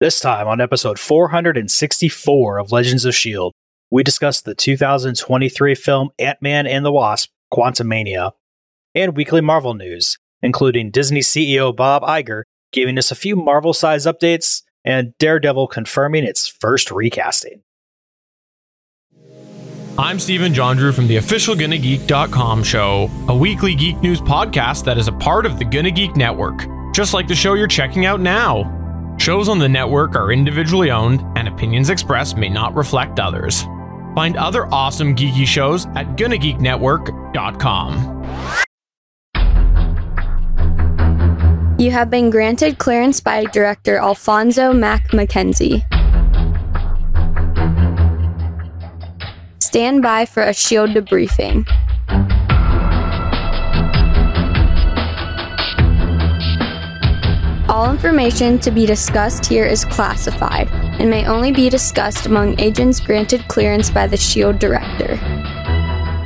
This time on episode 464 of Legends of S.H.I.E.L.D., we discuss the 2023 film Ant Man and the Wasp Quantumania and weekly Marvel news, including Disney CEO Bob Iger giving us a few Marvel size updates and Daredevil confirming its first recasting. I'm Stephen John Drew from the official GonnaGeek.com show, a weekly geek news podcast that is a part of the Gonna Geek Network, just like the show you're checking out now. Shows on the network are individually owned, and opinions expressed may not reflect others. Find other awesome geeky shows at GonnaGeekNetwork.com. You have been granted clearance by director Alphonso Mack Mackenzie. Stand by for a shield debriefing. All information to be discussed here is classified and may only be discussed among agents granted clearance by the SHIELD director.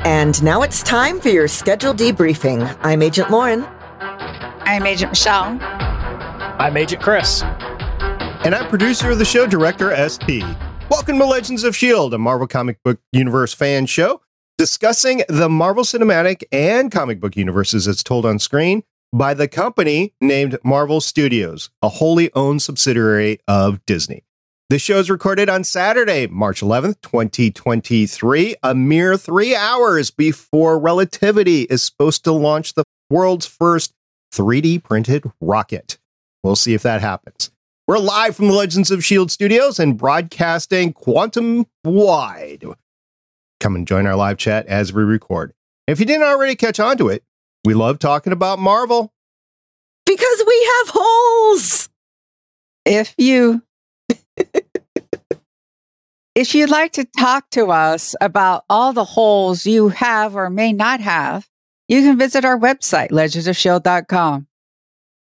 And now it's time for your scheduled debriefing. I'm Agent Lauren. I'm Agent Michelle. I'm Agent Chris. And I'm producer of the show, Director SP. Welcome to Legends of S.H.I.E.L.D., a Marvel Comic Book Universe fan show discussing the Marvel Cinematic and comic book universes as told on screen by the company named Marvel Studios, a wholly owned subsidiary of Disney. The show is recorded on Saturday, March 11th, 2023, a mere three hours before Relativity is supposed to launch the world's first 3D printed rocket. We'll see if that happens. We're live from the Legends of S.H.I.E.L.D. studios and broadcasting quantum wide. Come and join our live chat as we record. If you didn't already catch on to it, we love talking about Marvel. Because we have holes. If you if you'd like to talk to us about all the holes you have or may not have, you can visit our website, legendsofshield.com.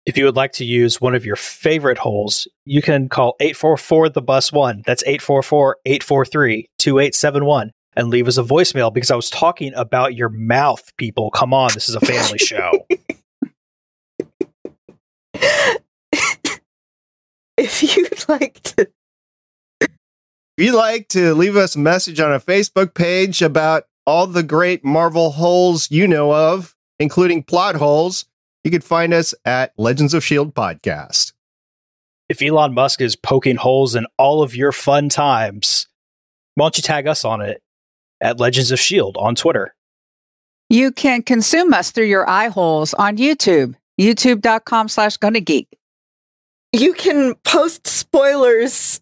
If you would like to use one of your favorite holes, you can call 844 the bus one. That's 844 843 2871 and leave us a voicemail because I was talking about your mouth, people. Come on, this is a family show. if you'd like to if you'd like to leave us a message on a Facebook page about all the great Marvel holes you know of, including plot holes, you can find us at Legends of Shield podcast. If Elon Musk is poking holes in all of your fun times, why don't you tag us on it at Legends of S.H.I.E.L.D. on Twitter. You can consume us through your eye holes on YouTube, youtube.com slash gonnageek. You can post spoilers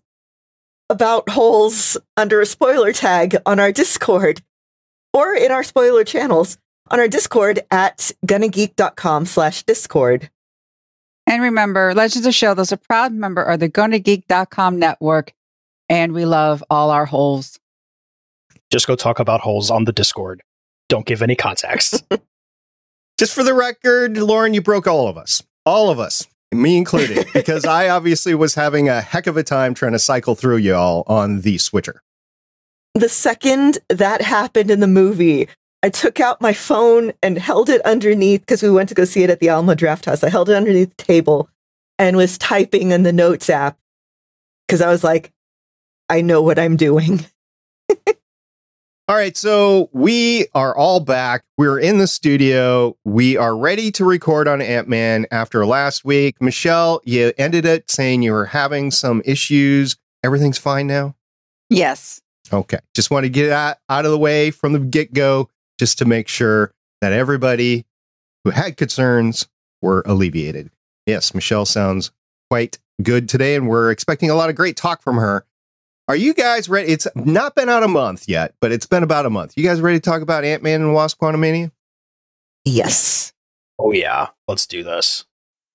about holes under a spoiler tag on our Discord or in our spoiler channels on our Discord at gonnageek.com slash Discord. And remember, Legends of S.H.I.E.L.D. is a proud member of the gonnageek.com network, and we love all our holes. Just go talk about holes on the Discord. Don't give any context. Just for the record, Lauren, you broke all of us. All of us. Me included, because I obviously was having a heck of a time trying to cycle through y'all on the switcher. The second that happened in the movie, I took out my phone and held it underneath because we went to go see it at the Alamo Drafthouse. I held it underneath the table and was typing in the notes app because I was like, I know what I'm doing. All right, so we are all back. We're in the studio. We are ready to record on Ant Man after last week. Michelle, you ended it saying you were having some issues. Everything's fine now? Yes. Okay. Just want to get out, out of the way from the get go, just to make sure that everybody who had concerns were alleviated. Yes, Michelle sounds quite good today, and we're expecting a lot of great talk from her. Are you guys ready? It's not been out a month yet, but it's been about a month. You guys ready to talk about Ant Man and Wasp Quantumania? Yes. Oh yeah, let's do this.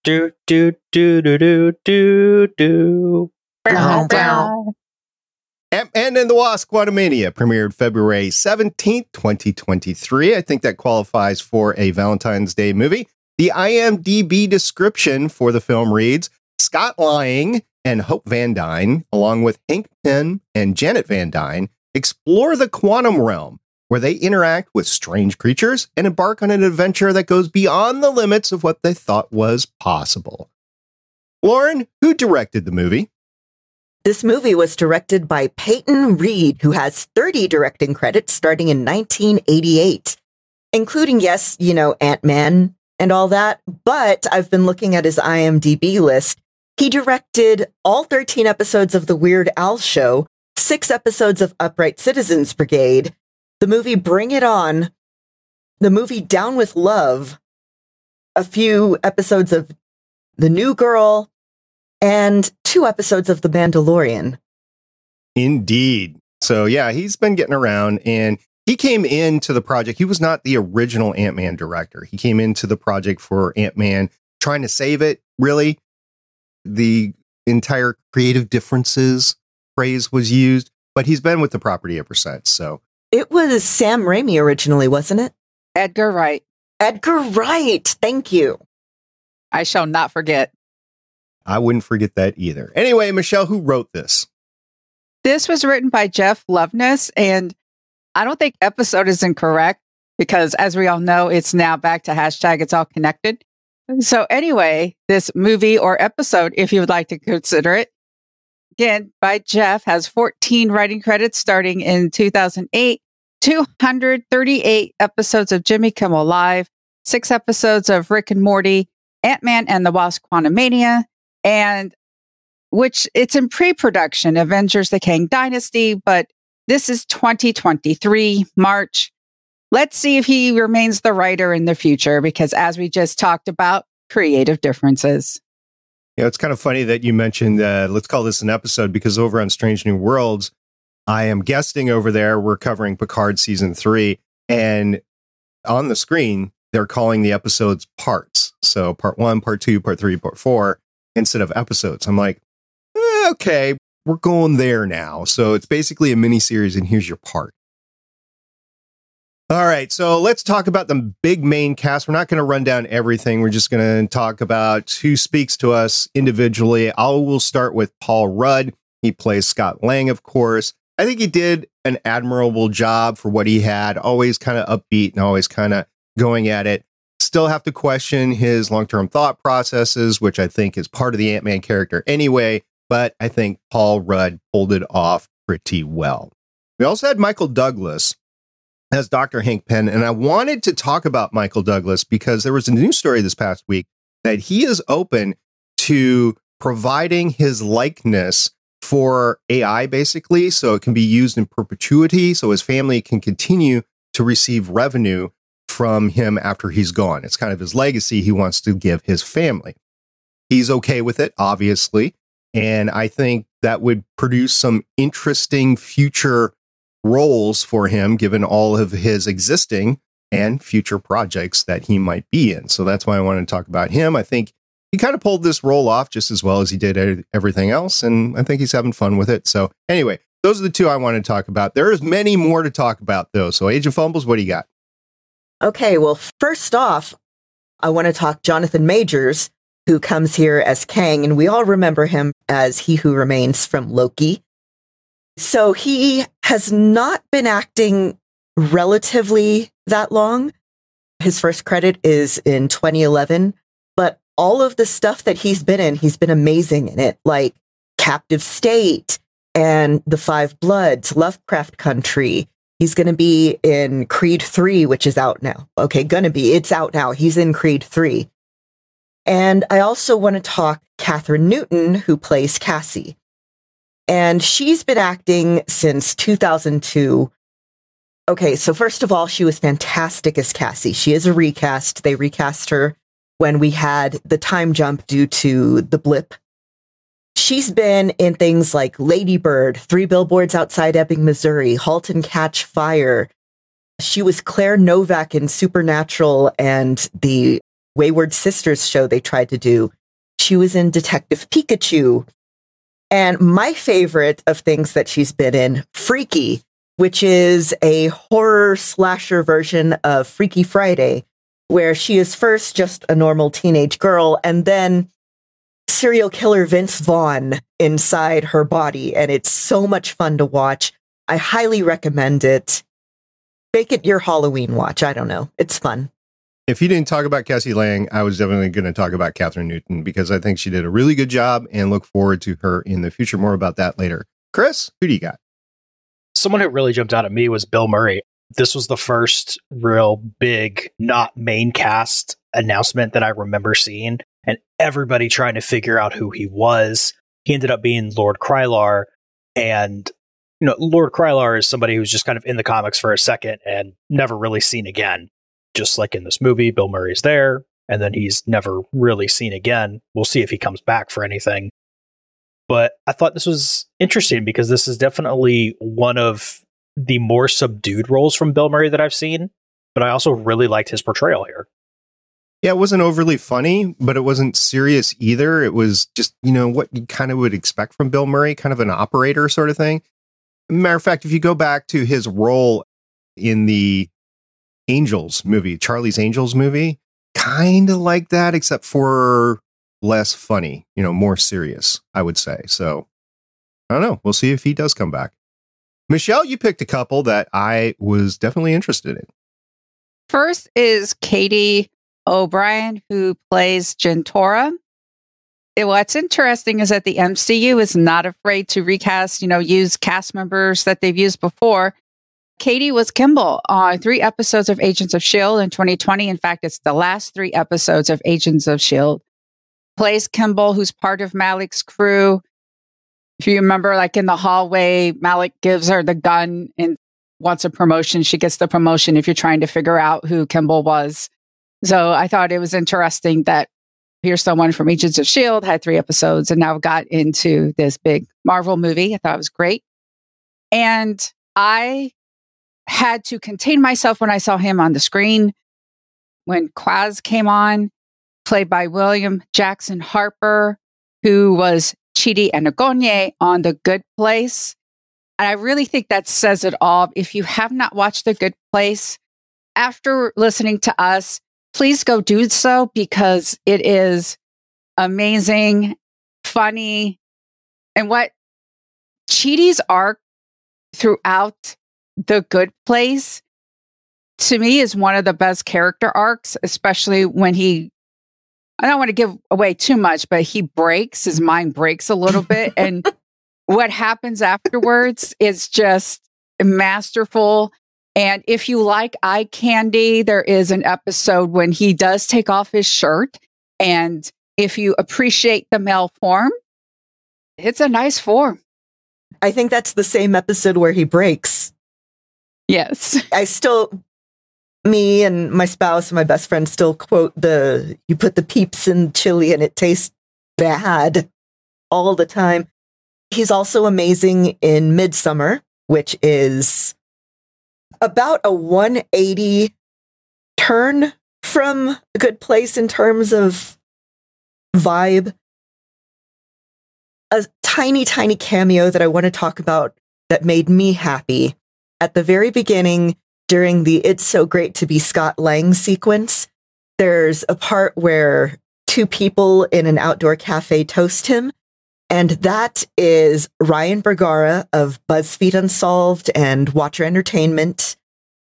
Do do do do do do do. Bow, bow. Ant-Man and the Wasp Quantumania premiered February 17th, 2023. I think that qualifies for a Valentine's Day movie. The IMDb description for the film reads Scott Lang and Hope Van Dyne, along with Hank Pym and Janet Van Dyne, explore the quantum realm where they interact with strange creatures and embark on an adventure that goes beyond the limits of what they thought was possible. Lauren, who directed the movie? This movie was directed by Peyton Reed, who has 30 directing credits starting in 1988, including, yes, you know, Ant-Man and all that. But I've been looking at his IMDb list. He directed all 13 episodes of The Weird Al Show, six episodes of Upright Citizens Brigade, the movie Bring It On, the movie Down with Love, a few episodes of The New Girl, and two episodes of The Mandalorian. Indeed. So yeah, he's been getting around and he came into the project. He was not the original Ant Man director. He came into the project for Ant Man, trying to save it, really. The entire creative differences phrase was used, but he's been with the property ever since. So It was Sam Raimi originally, wasn't it? Edgar Wright. Edgar Wright. Thank you. I shall not forget. I wouldn't forget that either. Anyway, Michelle, who wrote this? This was written by Jeff Loveness, and I don't think episode is incorrect because, as we all know, it's now back to hashtag it's all connected. So, anyway, this movie or episode, if you would like to consider it, again, by Jeff, has 14 writing credits starting in 2008, 238 episodes of Jimmy Kimmel Live, six episodes of Rick and Morty, Ant Man and the Wasp Quantumania, and which it's in pre-production Avengers the Kang Dynasty, but this is 2023 March. Let's see if he remains the writer in the future because as we just talked about, creative differences. Know, it's kind of funny that you mentioned uh, let's call this an episode because over on Strange New Worlds, I am guesting over there. We're covering Picard season three, and on the screen, they're calling the episodes parts. So part one, part two, part three, part four, instead of episodes. I'm like, eh, okay, we're going there now. So it's basically a mini series, and here's your part. All right, so let's talk about the big main cast. We're not going to run down everything. We're just going to talk about who speaks to us individually. I will start with Paul Rudd. He plays Scott Lang, of course. I think he did an admirable job for what he had, always kind of upbeat and always kind of going at it. Still have to question his long term thought processes, which I think is part of the Ant Man character anyway, but I think Paul Rudd pulled it off pretty well. We also had Michael Douglas as Dr. Hank Pym, and I wanted to talk about Michael Douglas because there was a news story this past week that he is open to providing his likeness for AI, basically, so it can be used in perpetuity, so his family can continue to receive revenue from him after he's gone. It's kind of his legacy he wants to give his family. He's okay with it, obviously. And I think that would produce some interesting future roles for him, given all of his existing and future projects that he might be in. So that's why I wanted to talk about him. I think he kind of pulled this role off just as well as he did everything else. And I think he's having fun with it. So, anyway, those are the two I want to talk about. There is many more to talk about, though. So, Agent Fumbles, what do you got? Okay, well, first off, I want to talk Jonathan Majors, who comes here as Kang, and we all remember him as He Who Remains from Loki. So he has not been acting relatively that long. His first credit is in 2011, but all of the stuff that he's been in, he's been amazing in it, like Captive State and The Five Bloods, Lovecraft Country. He's going to be in Creed 3, which is out now. Okay, going to be. It's out now. He's in Creed 3. And I also want to talk Kathryn Newton, who plays Cassie. And she's been acting since 2002. Okay, so first of all, she was fantastic as Cassie. She is a recast. They recast her when we had the time jump due to the blip. She's been in things like Ladybird, Three Billboards Outside Ebbing, Missouri, Halt and Catch Fire. She was Claire Novak in Supernatural and the Wayward Sisters show they tried to do. She was in Detective Pikachu. And my favorite of things that she's been in, Freaky, which is a horror slasher version of Freaky Friday, where she is first just a normal teenage girl and then serial killer Vince Vaughn inside her body. And it's so much fun to watch. I highly recommend it. Make it your Halloween watch. I don't know. It's fun. If you didn't talk about Cassie Lang, I was definitely going to talk about Kathryn Newton because I think she did a really good job and look forward to her in the future. More about that later. Chris, who do you got? Someone who really jumped out at me was Bill Murray. This was the first real big, not main cast announcement that I remember seeing, and everybody trying to figure out who he was. He ended up being Lord Krylar, and you know, Lord Krylar is somebody who's just kind of in the comics for a second and never really seen again. Just like in this movie, Bill Murray's there, and then he's never really seen again. We'll see if he comes back for anything. But I thought this was interesting because this is definitely one of the more subdued roles from Bill Murray that I've seen. But I also really liked his portrayal here. Yeah, it wasn't overly funny, but it wasn't serious either. It was just, you know, what you kind of would expect from Bill Murray, kind of an operator sort of thing. Matter of fact, if you go back to his role in the Angels movie, Charlie's Angels movie, kind of like that, except for less funny, you know, more serious, I would say. So I don't know. We'll see if he does come back. Michelle, you picked a couple that I was definitely interested in. First is Katy O'Brian, who plays Jentorra. What's interesting is that the MCU is not afraid to recast, you know, use cast members that they've used before. Katy was Kimball on three episodes of Agents of S.H.I.E.L.D. in 2020. In fact, it's the last three episodes of Agents of S.H.I.E.L.D. Plays Kimball, who's part of Malick's crew. If you remember, like in the hallway, Malick gives her the gun and wants a promotion. She gets the promotion if you're trying to figure out who Kimball was. So I thought it was interesting that here's someone from Agents of S.H.I.E.L.D., had three episodes and now got into this big Marvel movie. I thought it was great. And I had to contain myself when I saw him on the screen. When Quaz came on, played by William Jackson Harper, who was Chidi Anagonye on The Good Place. And I really think that says it all. If you have not watched The Good Place, after listening to us, please go do so because it is amazing, funny. And what Chidi's arc throughout The Good Place to me is one of the best character arcs, especially when he I don't want to give away too much, but he breaks, his mind breaks a little bit. And what happens afterwards is just masterful. And if you like eye candy, there is an episode when he does take off his shirt. And if you appreciate the male form, it's a nice form. I think that's the same episode where he breaks. Yes. I still me and my spouse and my best friend still quote the you put the peeps in chili and it tastes bad all the time. He's also amazing in Midsummer, which is about a 180 turn from a good place in terms of vibe. A tiny, tiny cameo that I want to talk about that made me happy. At the very beginning, during the It's So Great to Be Scott Lang sequence, there's a part where two people in an outdoor cafe toast him. And that is Ryan Bergara of BuzzFeed Unsolved and Watcher Entertainment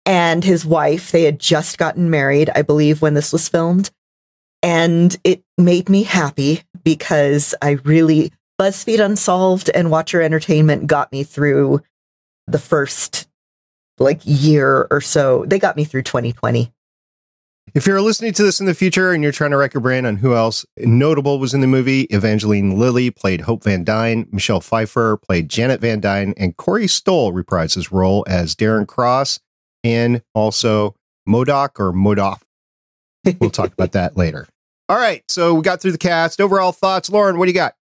and his wife. They had just gotten married, I believe, when this was filmed. And it made me happy because I really, BuzzFeed Unsolved and Watcher Entertainment got me through the first like year or so. They got me through 2020. If you're listening to this in the future and you're trying to wreck your brain on who else notable was in the movie, Evangeline Lilly played Hope Van Dyne, Michelle Pfeiffer played Janet Van Dyne, and Corey Stoll reprised his role as Darren Cross and also MODOK or Modoff. We'll talk about that later. All right, so we got through the cast. Overall thoughts, Lauren, what do you got?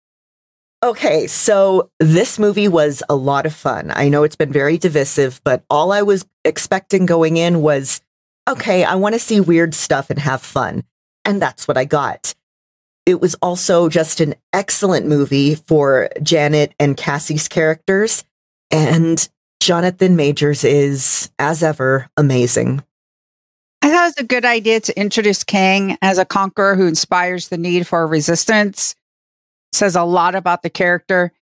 Okay, so this movie was a lot of fun. I know it's been very divisive, but all I was expecting going in was okay, I want to see weird stuff and have fun. And that's what I got. It was also just an excellent movie for Janet and Cassie's characters. And Jonathan Majors is, as ever, amazing. I thought it was a good idea to introduce Kang as a conqueror who inspires the need for resistance says a lot about the character.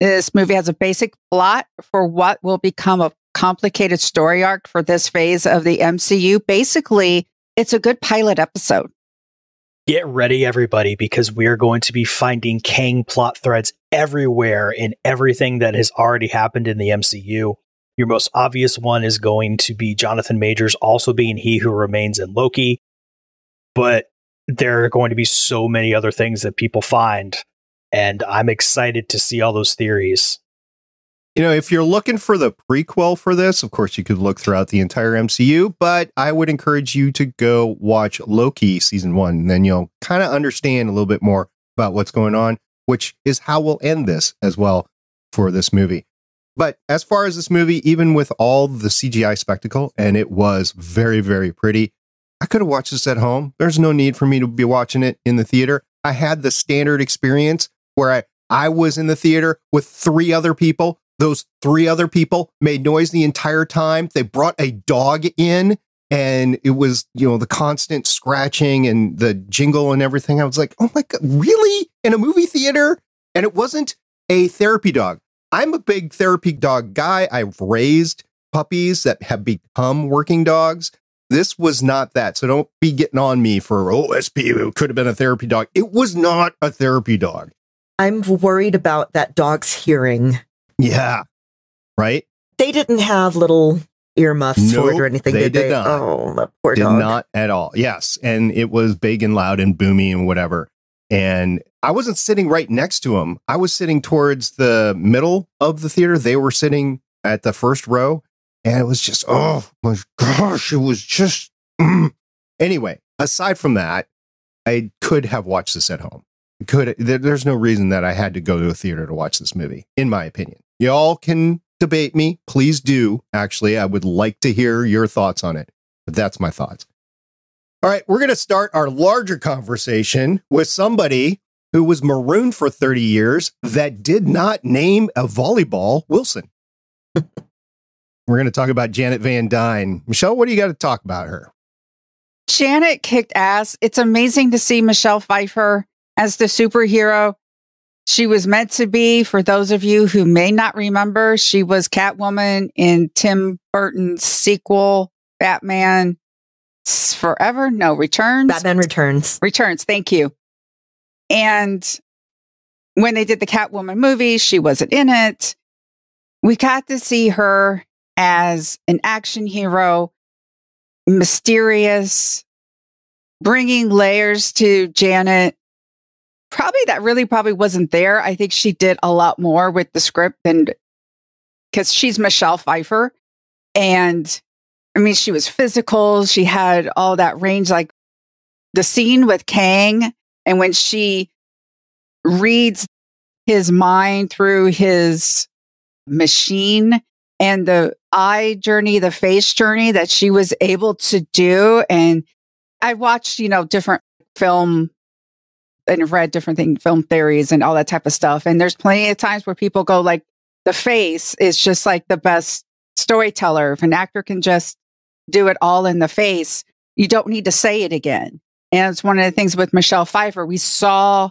This movie has a basic plot for what will become a complicated story arc for this phase of the MCU. Basically, it's a good pilot episode. Get ready, everybody, because we are going to be finding Kang plot threads everywhere in everything that has already happened in the MCU. Your most obvious one is going to be Jonathan Majors also being he who remains in Loki. But there are going to be so many other things that people find. And I'm excited to see all those theories. You know, if you're looking for the prequel for this, of course, you could look throughout the entire MCU, but I would encourage you to go watch Loki season one. And then you'll kind of understand a little bit more about what's going on, which is how we'll end this as well for this movie. But as far as this movie, even with all the CGI spectacle, and it was very, very pretty, I could have watched this at home. There's no need for me to be watching it in the theater. I had the standard experience where I, I was in the theater with three other people those three other people made noise the entire time. They brought a dog in and it was, you know, the constant scratching and the jingle and everything. I was like, oh my God, really? In a movie theater? And it wasn't a therapy dog. I'm a big therapy dog guy. I've raised puppies that have become working dogs. This was not that. So don't be getting on me for, oh, SP could have been a therapy dog. It was not a therapy dog. I'm worried about that dog's hearing. Yeah. Right? They didn't have little earmuffs Nope, for it or anything, they did did they? not. Oh, that poor did dog. not at all. Yes. And it was big and loud and boomy and whatever. And I wasn't sitting right next to him. I was sitting towards the middle of the theater. They were sitting at the first row. And it was just, oh my gosh, it was just. mm. Anyway, aside from that, I could have watched this at home. Could there, there's no reason that I had to go to a theater to watch this movie, in my opinion. Y'all can debate me. Please do. Actually, I would like to hear your thoughts on it. But that's my thoughts. All right, we're going to start our larger conversation with somebody who was marooned for 30 years that did not name a volleyball Wilson. we're going to talk about Janet Van Dyne. Michelle, what do you got to talk about her? Janet kicked ass. It's amazing to see Michelle Pfeiffer as the superhero she was meant to be. For those of you who may not remember, she was Catwoman in Tim Burton's sequel, Batman Forever. No, Returns. Batman Returns. Returns. Thank you. And when they did the Catwoman movie, she wasn't in it. We got to see her as an action hero, mysterious, bringing layers to Janet. Probably that really probably wasn't there. I think she did a lot more with the script than because she's Michelle Pfeiffer. And I mean, she was physical. She had all that range, like the scene with Kang. And when she reads his mind through his machine and the eye journey, the face journey that she was able to do. And I watched, you know, different film and read different thing, film theories and all that type of stuff. And there's plenty of times where people go like, the face is just like the best storyteller. If an actor can just do it all in the face, you don't need to say it again. And it's one of the things with Michelle Pfeiffer. We saw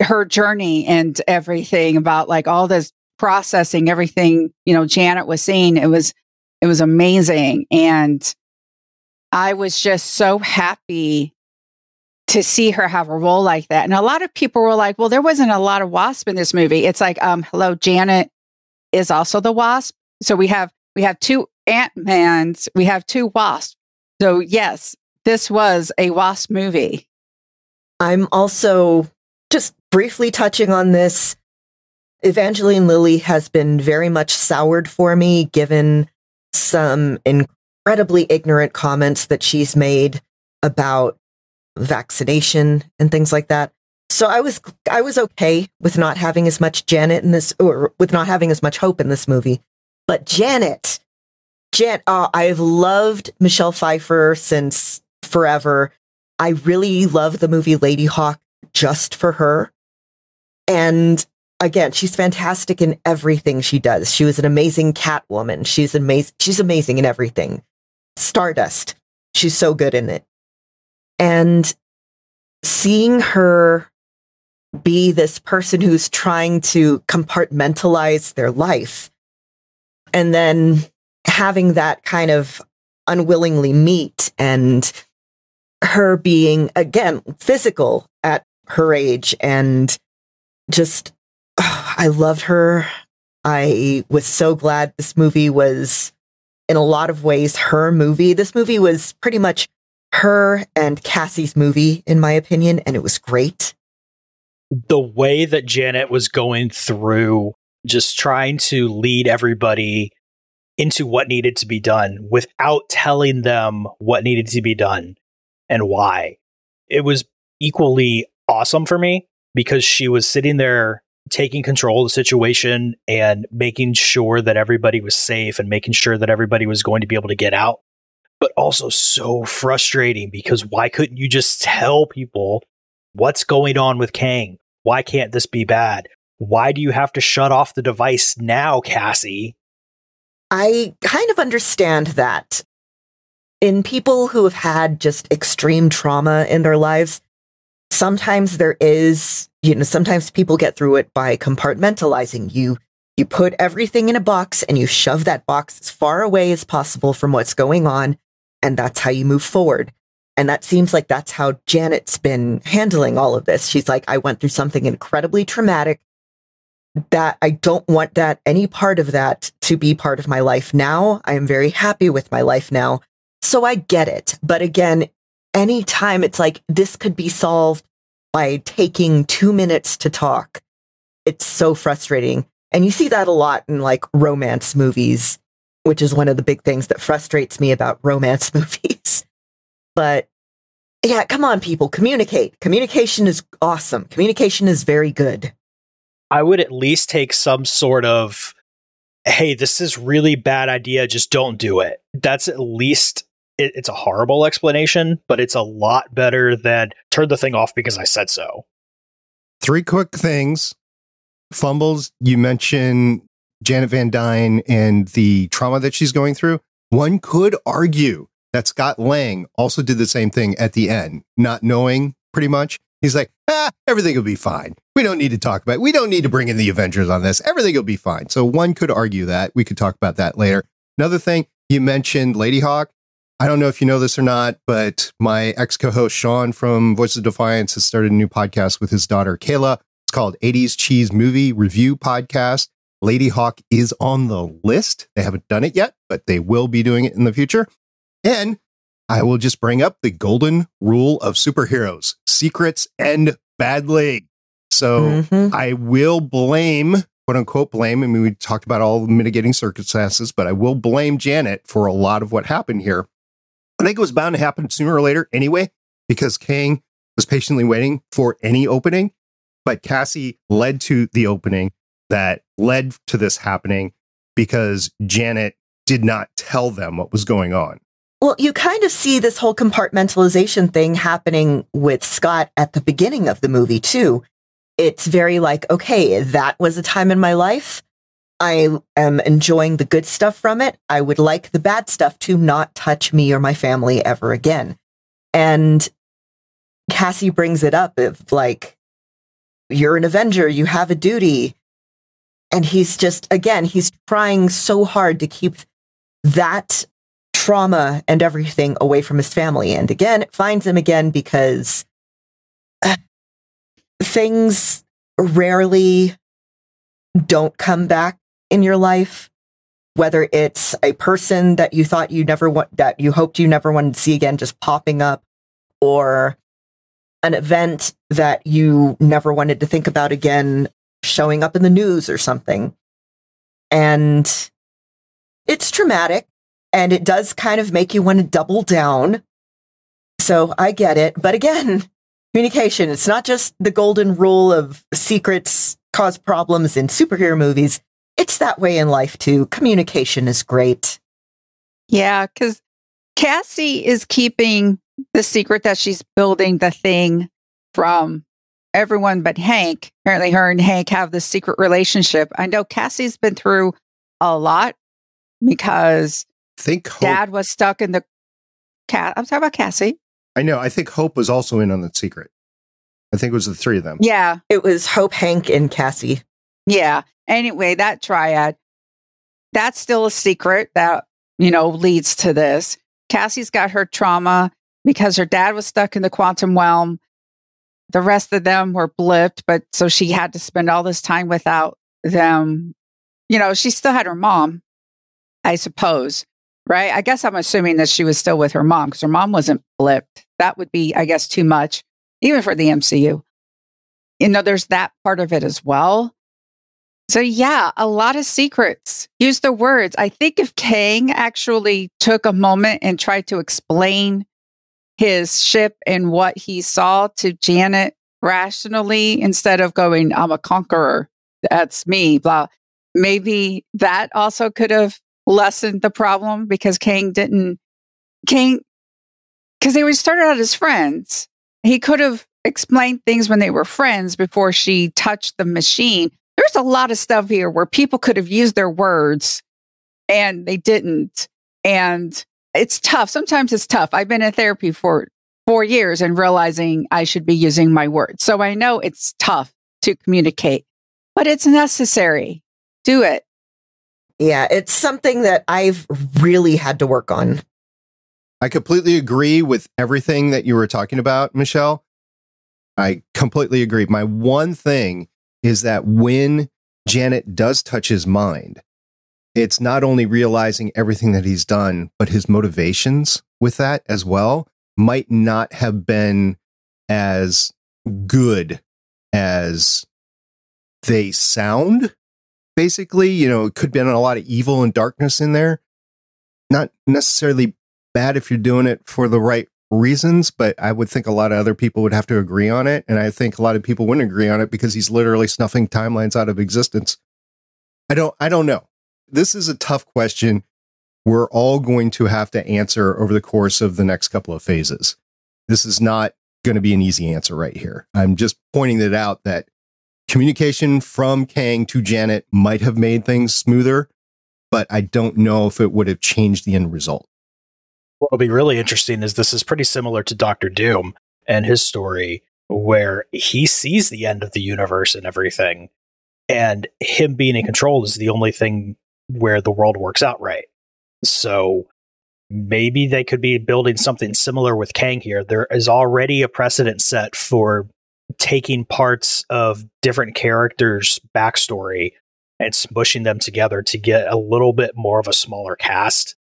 her journey and everything about like all this processing, everything, you know, Janet was seeing. It was, it was amazing. And I was just so happy to see her have a role like that. And a lot of people were like, well, there wasn't a lot of wasp in this movie. It's like, um, hello, Janet is also the wasp. So we have, we have two Ant-Mans, we have two wasps. So yes, this was a wasp movie. I'm also just briefly touching on this. Evangeline Lilly has been very much soured for me, given some incredibly ignorant comments that she's made about vaccination and things like that. So I was I was okay with not having as much Janet in this, or with not having as much hope in this movie. But Janet, Jan, uh, I've loved Michelle Pfeiffer since forever. I really love the movie Ladyhawke just for her. And again, she's fantastic in everything she does. She was an amazing Catwoman. She's amazing. She's amazing in everything. Stardust. She's so good in it. And seeing her be this person who's trying to compartmentalize their life and then having that kind of unwillingly meet and her being again physical at her age and just oh, I loved her. I was so glad this movie was in a lot of ways her movie. This movie was pretty much her and Cassie's movie in my opinion and it was great. The way that Janet was going through just trying to lead everybody into what needed to be done without telling them what needed to be done and why. It was equally awesome for me because she was sitting there taking control of the situation and making sure that everybody was safe and making sure that everybody was going to be able to get out. But also so frustrating because why couldn't you just tell people what's going on with Kang? Why can't this be bad? Why do you have to shut off the device now, Cassie? I kind of understand that. In people who have had just extreme trauma in their lives, sometimes there is, you know, sometimes people get through it by compartmentalizing. You you put everything in a box and you shove that box as far away as possible from what's going on, and that's how you move forward. And that seems like that's how Janet's been handling all of this. She's like, I went through something incredibly traumatic that I don't want that any part of that to be part of my life now. I am very happy with my life now. So I get it. But again, anytime it's like this could be solved by taking two minutes to talk, it's so frustrating. And you see that a lot in like romance movies, which is one of the big things that frustrates me about romance movies. But yeah, come on, people, communicate. Communication is awesome. Communication is very good. I would at least take some sort of, hey, this is really bad idea. Just don't do it. That's at least it, it's a horrible explanation, but it's a lot better than turn the thing off because I said so. Three quick things. Fumbles, you mentioned Janet Van Dyne and the trauma that she's going through. One could argue that Scott Lang also did the same thing at the end, not knowing pretty much. He's like, ah, everything will be fine. We don't need to talk about it. We don't need to bring in the Avengers on this. Everything will be fine. So one could argue that. We could talk about that later. Another thing, you mentioned Ladyhawke. I don't know if you know this or not, but my ex co host Sean from Voices of Defiance has started a new podcast with his daughter Kayla. It's called 80s Cheese Movie Review Podcast. Ladyhawke is on the list. They haven't done it yet, but they will be doing it in the future. And I will just bring up the golden rule of superheroes secrets end badly. So mm-hmm. I will blame, quote unquote, blame. I mean, we talked about all the mitigating circumstances, but I will blame Janet for a lot of what happened here. I think it was bound to happen sooner or later anyway, because Kang was patiently waiting for any opening. But Cassie led to the opening that led to this happening because Janet did not tell them what was going on. Well, you kind of see this whole compartmentalization thing happening with Scott at the beginning of the movie, too. It's very like, okay, that was a time in my life. I am enjoying the good stuff from it. I would like the bad stuff to not touch me or my family ever again. And Cassie brings it up of like, you're an Avenger, you have a duty. And he's just, again, he's trying so hard to keep that trauma and everything away from his family. And again, it finds him again because uh, things rarely don't come back in your life. Whether it's a person that you thought you never want, that you hoped you never wanted to see again, just popping up, or an event that you never wanted to think about again, showing up in the news or something. And it's traumatic and it does kind of make you want to double down. So I get it. But again, communication, it's not just the golden rule of secrets cause problems in superhero movies. It's that way in life too. Communication is great. Yeah, because Cassie is keeping the secret that she's building the thing from everyone but Hank. Apparently, her and Hank have this secret relationship. I know Cassie's been through a lot because think Hope, Dad was stuck in the cat. I'm talking about Cassie. I know. I think Hope was also in on the secret. I think it was the three of them. Yeah. It was Hope, Hank, and Cassie. Yeah. Anyway, that triad, that's still a secret that, you know, leads to this. Cassie's got her trauma because her dad was stuck in the quantum realm. The rest of them were blipped, but so she had to spend all this time without them. You know, she still had her mom, I suppose, right? I guess I'm assuming that she was still with her mom because her mom wasn't blipped. That would be, I guess, too much, even for the MCU. You know, there's that part of it as well. So, yeah, a lot of secrets. Use the words. I think if Kang actually took a moment and tried to explain his ship and what he saw to Janet rationally instead of going, I'm a conqueror, that's me, blah. Maybe that also could have lessened the problem because Kang didn't, Kang, because they were started out as friends. He could have explained things when they were friends before she touched the machine there's a lot of stuff here where people could have used their words and they didn't. And it's tough. Sometimes it's tough. I've been in therapy for four years and realizing I should be using my words. So I know it's tough to communicate, but it's necessary. Do it. Yeah, it's something that I've really had to work on. I completely agree with everything that you were talking about, Michelle. I completely agree. My one thing is that when Janet does touch his mind, it's not only realizing everything that he's done, but his motivations with that as well might not have been as good as they sound. Basically, you know, it could be a lot of evil and darkness in there. Not necessarily bad if you're doing it for the right reasons, but I would think a lot of other people would have to agree on it. And I think a lot of people wouldn't agree on it because he's literally snuffing timelines out of existence. I don't, I don't know. This is a tough question. We're all going to have to answer over the course of the next couple of phases. This is not going to be an easy answer right here. I'm just pointing it out that communication from Kang to Janet might have made things smoother, but I don't know if it would have changed the end result. What'll be really interesting is this is pretty similar to Doctor Doom and his story, where he sees the end of the universe and everything, and him being in control is the only thing where the world works out right. So maybe they could be building something similar with Kang here. There is already a precedent set for taking parts of different characters' backstory and smushing them together to get a little bit more of a smaller cast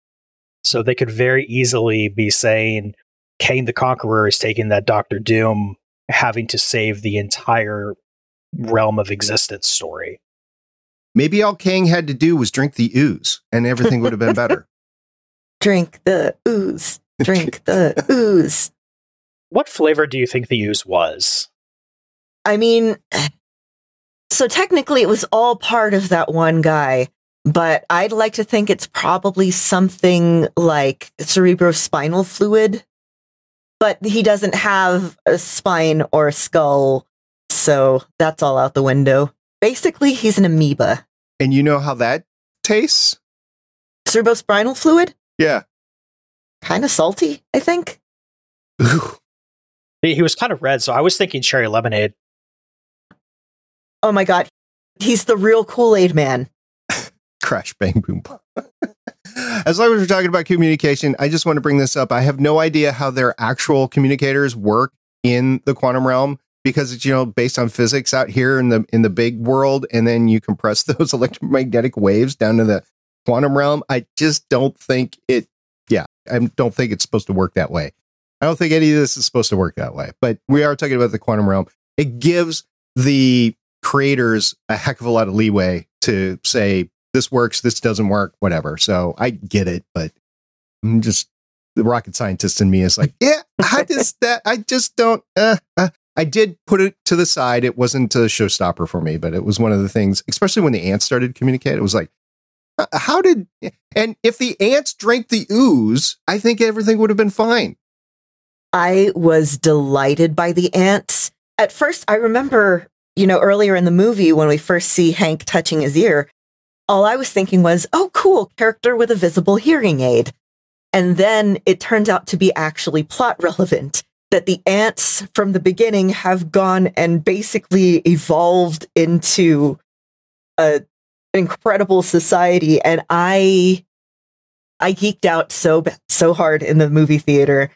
so they could very easily be saying Kang the Conqueror is taking that Doctor Doom having to save the entire realm of existence story. Maybe all Kang had to do was drink the ooze and everything would have been better. drink the ooze. Drink the ooze. What flavor do you think the ooze was? I mean, so technically it was all part of that one guy but I'd like to think it's probably something like cerebrospinal fluid. But he doesn't have a spine or a skull, so that's all out the window. Basically, he's an amoeba. And you know how that tastes? Cerebrospinal fluid? Yeah. Kind of salty, I think. he was kind of red, so I was thinking cherry lemonade. Oh my god. He's the real Kool Aid man crash bang boom pop. as long as we're talking about communication i just want to bring this up i have no idea how their actual communicators work in the quantum realm because it's you know based on physics out here in the in the big world and then you compress those electromagnetic waves down to the quantum realm i just don't think it yeah i don't think it's supposed to work that way i don't think any of this is supposed to work that way but we are talking about the quantum realm it gives the creators a heck of a lot of leeway to say this works, this doesn't work, whatever. So I get it, but I'm just the rocket scientist in me is like, yeah, how does that? I just don't. Uh, uh. I did put it to the side. It wasn't a showstopper for me, but it was one of the things, especially when the ants started to communicate. It was like, uh, how did? And if the ants drank the ooze, I think everything would have been fine. I was delighted by the ants. At first, I remember, you know, earlier in the movie when we first see Hank touching his ear, all I was thinking was, oh, cool, character with a visible hearing aid. And then it turns out to be actually plot relevant that the ants from the beginning have gone and basically evolved into a incredible society. And I, I geeked out so, so hard in the movie theater.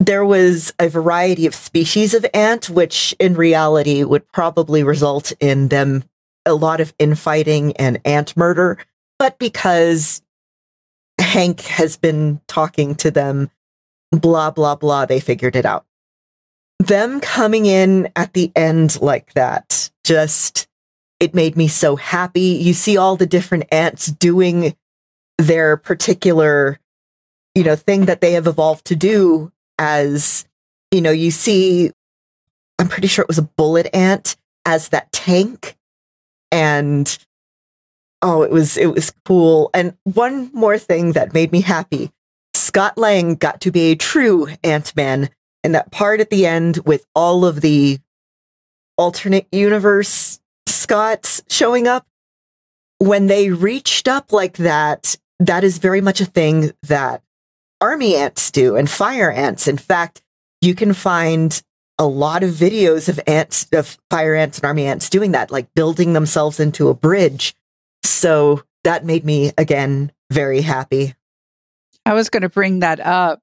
there was a variety of species of ant, which in reality would probably result in them a lot of infighting and ant murder. But because Hank has been talking to them, blah, blah, blah, they figured it out. Them coming in at the end like that, just, it made me so happy. You see all the different ants doing their particular, you know, thing that they have evolved to do as, you know, you see, I'm pretty sure it was a bullet ant as that tank. And oh, it was, it was cool. And one more thing that made me happy. Scott Lang got to be a true Ant-Man and that part at the end with all of the alternate universe Scotts showing up. When they reached up like that, that is very much a thing that army ants do and fire ants. In fact, you can find a lot of videos of ants, of fire ants and army ants doing that, like building themselves into a bridge. So that made me again very happy. I was going to bring that up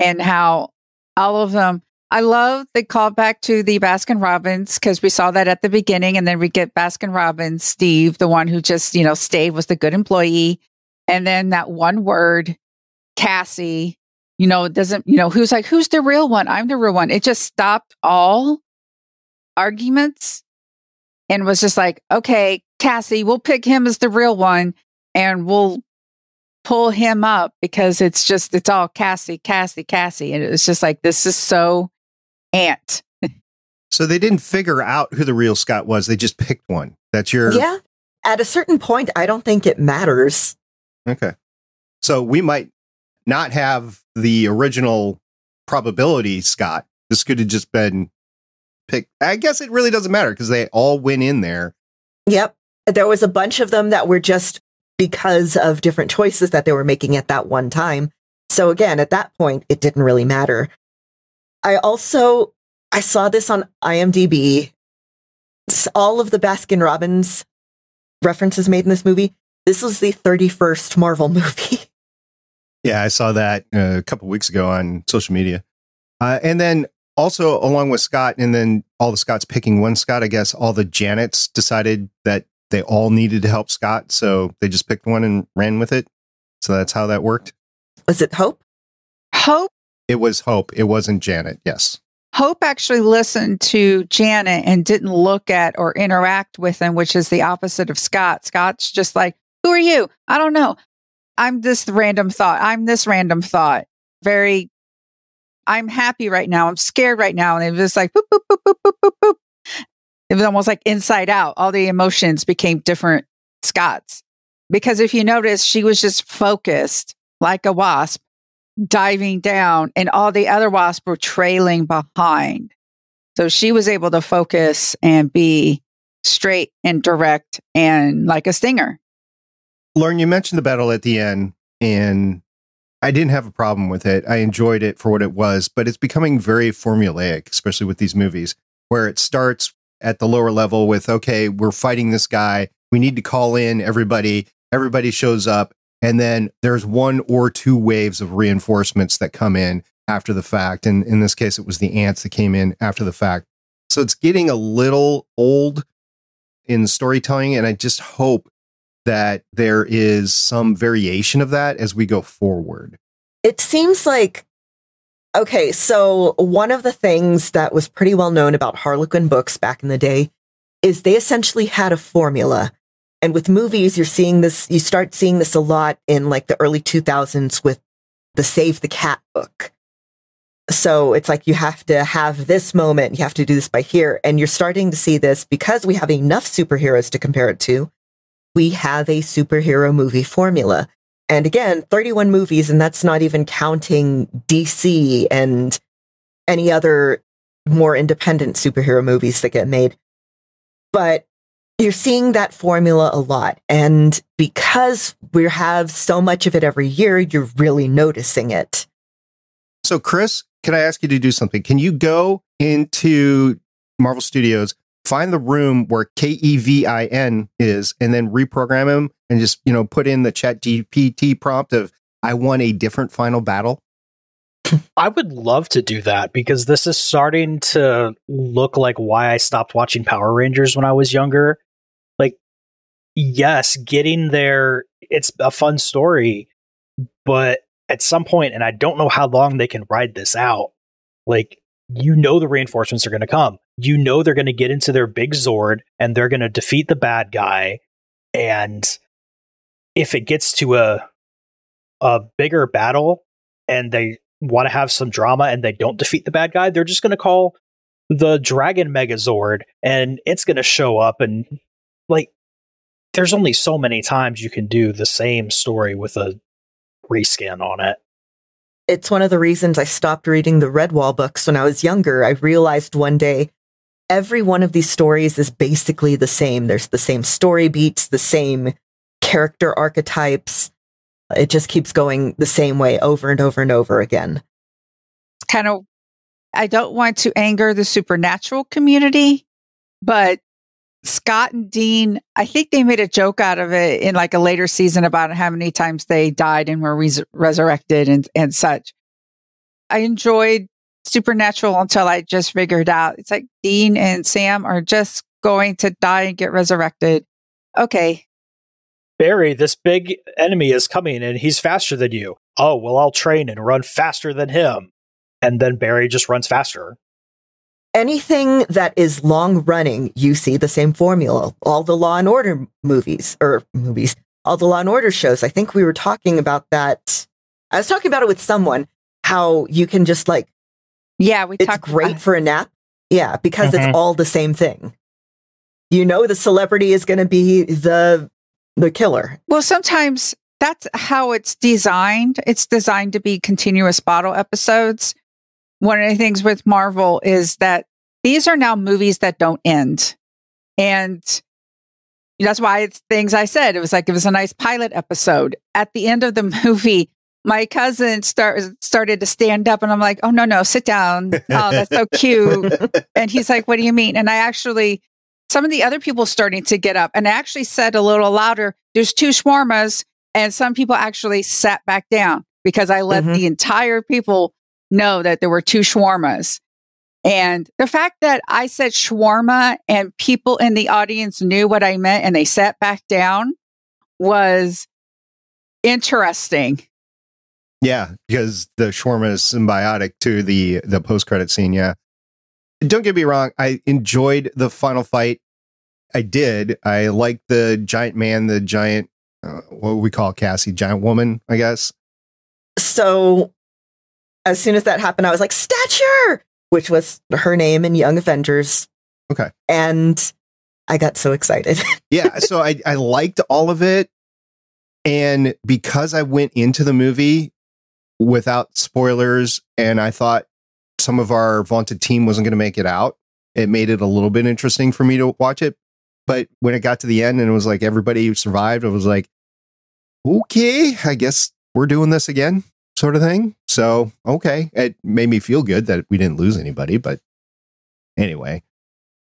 and how all of them. I love the callback to the Baskin Robbins because we saw that at the beginning, and then we get Baskin Robbins, Steve, the one who just you know stayed was the good employee, and then that one word Cassie, you know, doesn't, you know, who's like, who's the real one? I'm the real one. It just stopped all arguments and was just like, okay, Cassie, we'll pick him as the real one and we'll pull him up because it's just, it's all Cassie, Cassie, Cassie. And it was just like, this is so ant. so they didn't figure out who the real Scott was. They just picked one. That's your. Yeah. At a certain point, I don't think it matters. Okay. So we might not have the original probability, Scott. This could have just been picked. I guess it really doesn't matter because they all went in there. Yep. There was a bunch of them that were just because of different choices that they were making at that one time. So again, at that point, it didn't really matter. I also, I saw this on IMDb. All of the Baskin Robbins references made in this movie. This was the 31st Marvel movie. Yeah, I saw that uh, a couple weeks ago on social media. Uh, and then also along with Scott, and then all the Scotts picking one Scott, I guess all the Janets decided that they all needed to help Scott. So they just picked one and ran with it. So that's how that worked. Was it Hope? Hope? It was Hope. It wasn't Janet. Yes. Hope actually listened to Janet and didn't look at or interact with him, which is the opposite of Scott. Scott's just like, Who are you? I don't know. I'm this random thought. I'm this random thought. Very, I'm happy right now. I'm scared right now. And it was like, boop, boop, boop, boop, boop, boop, boop. It was almost like inside out. All the emotions became different Scotts. Because if you notice, she was just focused like a wasp, diving down, and all the other wasps were trailing behind. So she was able to focus and be straight and direct and like a stinger. Lauren, you mentioned the battle at the end, and I didn't have a problem with it. I enjoyed it for what it was, but it's becoming very formulaic, especially with these movies, where it starts at the lower level with, okay, we're fighting this guy. We need to call in everybody. Everybody shows up. And then there's one or two waves of reinforcements that come in after the fact. And in this case, it was the ants that came in after the fact. So it's getting a little old in storytelling. And I just hope that there is some variation of that as we go forward. It seems like okay, so one of the things that was pretty well known about Harlequin books back in the day is they essentially had a formula. And with movies, you're seeing this, you start seeing this a lot in like the early 2000s with the Save the Cat book. So it's like you have to have this moment, you have to do this by here. And you're starting to see this because we have enough superheroes to compare it to we have a superhero movie formula. And again, 31 movies, and that's not even counting DC and any other more independent superhero movies that get made. But you're seeing that formula a lot. And because we have so much of it every year, you're really noticing it. So, Chris, can I ask you to do something? Can you go into Marvel Studios find the room where K-E-V-I-N is and then reprogram him and just, you know, put in the chat GPT prompt of, I want a different final battle. I would love to do that because this is starting to look like why I stopped watching Power Rangers when I was younger. Like, yes, getting there, it's a fun story, but at some point, and I don't know how long they can ride this out, like, you know, the reinforcements are going to come. You know, they're going to get into their big Zord and they're going to defeat the bad guy. And if it gets to a, a bigger battle and they want to have some drama and they don't defeat the bad guy, they're just going to call the Dragon Megazord and it's going to show up. And like, there's only so many times you can do the same story with a reskin on it. It's one of the reasons I stopped reading the Redwall books when I was younger. I realized one day every one of these stories is basically the same. There's the same story beats, the same character archetypes. It just keeps going the same way over and over and over again. Kind of, I don't want to anger the supernatural community, but Scott and Dean, I think they made a joke out of it in like a later season about how many times they died and were res- resurrected and, and such. I enjoyed Supernatural until I just figured out it's like Dean and Sam are just going to die and get resurrected. Okay. Barry, this big enemy is coming and he's faster than you. Oh, well, I'll train and run faster than him. And then Barry just runs faster anything that is long running, you see the same formula. All the Law and Order movies or movies, all the Law and Order shows. I think we were talking about that. I was talking about it with someone. How you can just like, yeah, we. It's great for a nap. Yeah, because mm-hmm. it's all the same thing. You know, the celebrity is going to be the the killer. Well, sometimes that's how it's designed. It's designed to be continuous bottle episodes one of the things with Marvel is that these are now movies that don't end. And that's why it's things I said. It was like it was a nice pilot episode. At the end of the movie, my cousin start, started to stand up and I'm like, oh, no, no, sit down. Oh, that's so cute. and he's like, what do you mean? And I actually, some of the other people starting to get up and I actually said a little louder, there's two shawarmas. And some people actually sat back down because I let mm-hmm. the entire people know that there were two shawarmas. And the fact that I said shawarma and people in the audience knew what I meant and they sat back down was interesting. Yeah, because the shawarma is symbiotic to the the post credit scene. Yeah, don't get me wrong. I enjoyed the final fight. I did. I liked the giant man, the giant uh, what we call Cassie, giant woman, I guess. So as soon as that happened, I was like, Stature, which was her name in Young Avengers. Okay. And I got so excited. yeah. So I, I liked all of it. And because I went into the movie without spoilers and I thought some of our vaunted team wasn't going to make it out, it made it a little bit interesting for me to watch it. But when it got to the end and it was like everybody survived, I was like, okay, I guess we're doing this again sort of thing. So, okay. It made me feel good that we didn't lose anybody, but anyway.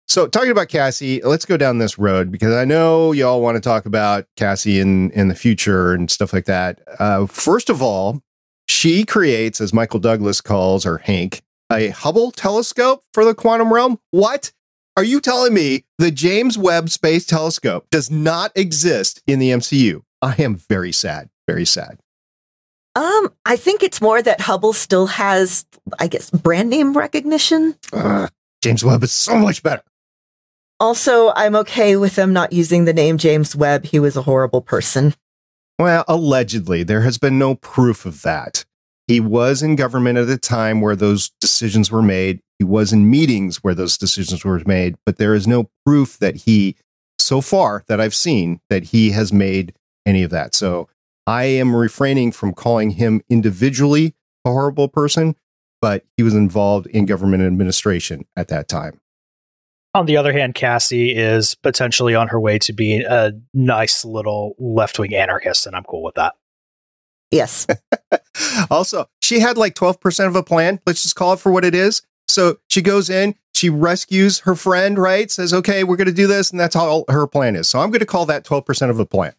So, talking about Cassie, let's go down this road because I know y'all want to talk about Cassie in, in the future and stuff like that. Uh, first of all, she creates, as Michael Douglas calls, or Hank, a Hubble telescope for the quantum realm. What? Are you telling me the James Webb Space Telescope does not exist in the MCU? I am very sad. Very sad. Um, I think it's more that Hubble still has, I guess, brand name recognition. Uh, James Webb is so much better. Also, I'm okay with them not using the name James Webb. He was a horrible person. Well, allegedly, there has been no proof of that. He was in government at a time where those decisions were made. He was in meetings where those decisions were made, but there is no proof that he, so far that I've seen, that he has made any of that. So I am refraining from calling him individually a horrible person, but he was involved in government administration at that time. On the other hand, Cassie is potentially on her way to being a nice little left wing anarchist, and I'm cool with that. Yes. also, she had like 12% of a plan. Let's just call it for what it is. So she goes in, she rescues her friend, right? Says, okay, we're going to do this. And that's how her plan is. So I'm going to call that 12% of a plan.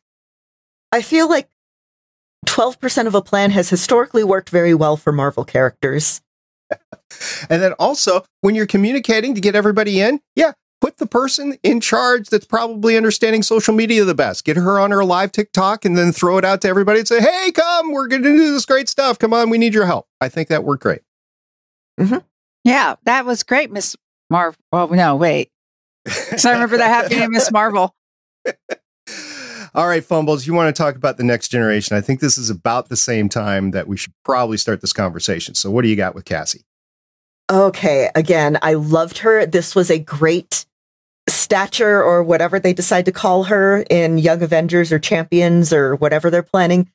I feel like 12% of a plan has historically worked very well for Marvel characters. and then also, when you're communicating to get everybody in, yeah, put the person in charge that's probably understanding social media the best. Get her on her live TikTok and then throw it out to everybody and say, hey, come, we're going to do this great stuff. Come on, we need your help. I think that worked great. Mm-hmm. Yeah, that was great, Miss Marvel. Well, no, wait. So I remember that happening in Miss Marvel. All right, Fumbles, you want to talk about the next generation. I think this is about the same time that we should probably start this conversation. So, what do you got with Cassie? Okay, again, I loved her. This was a great stature or whatever they decide to call her in Young Avengers or Champions or whatever they're planning.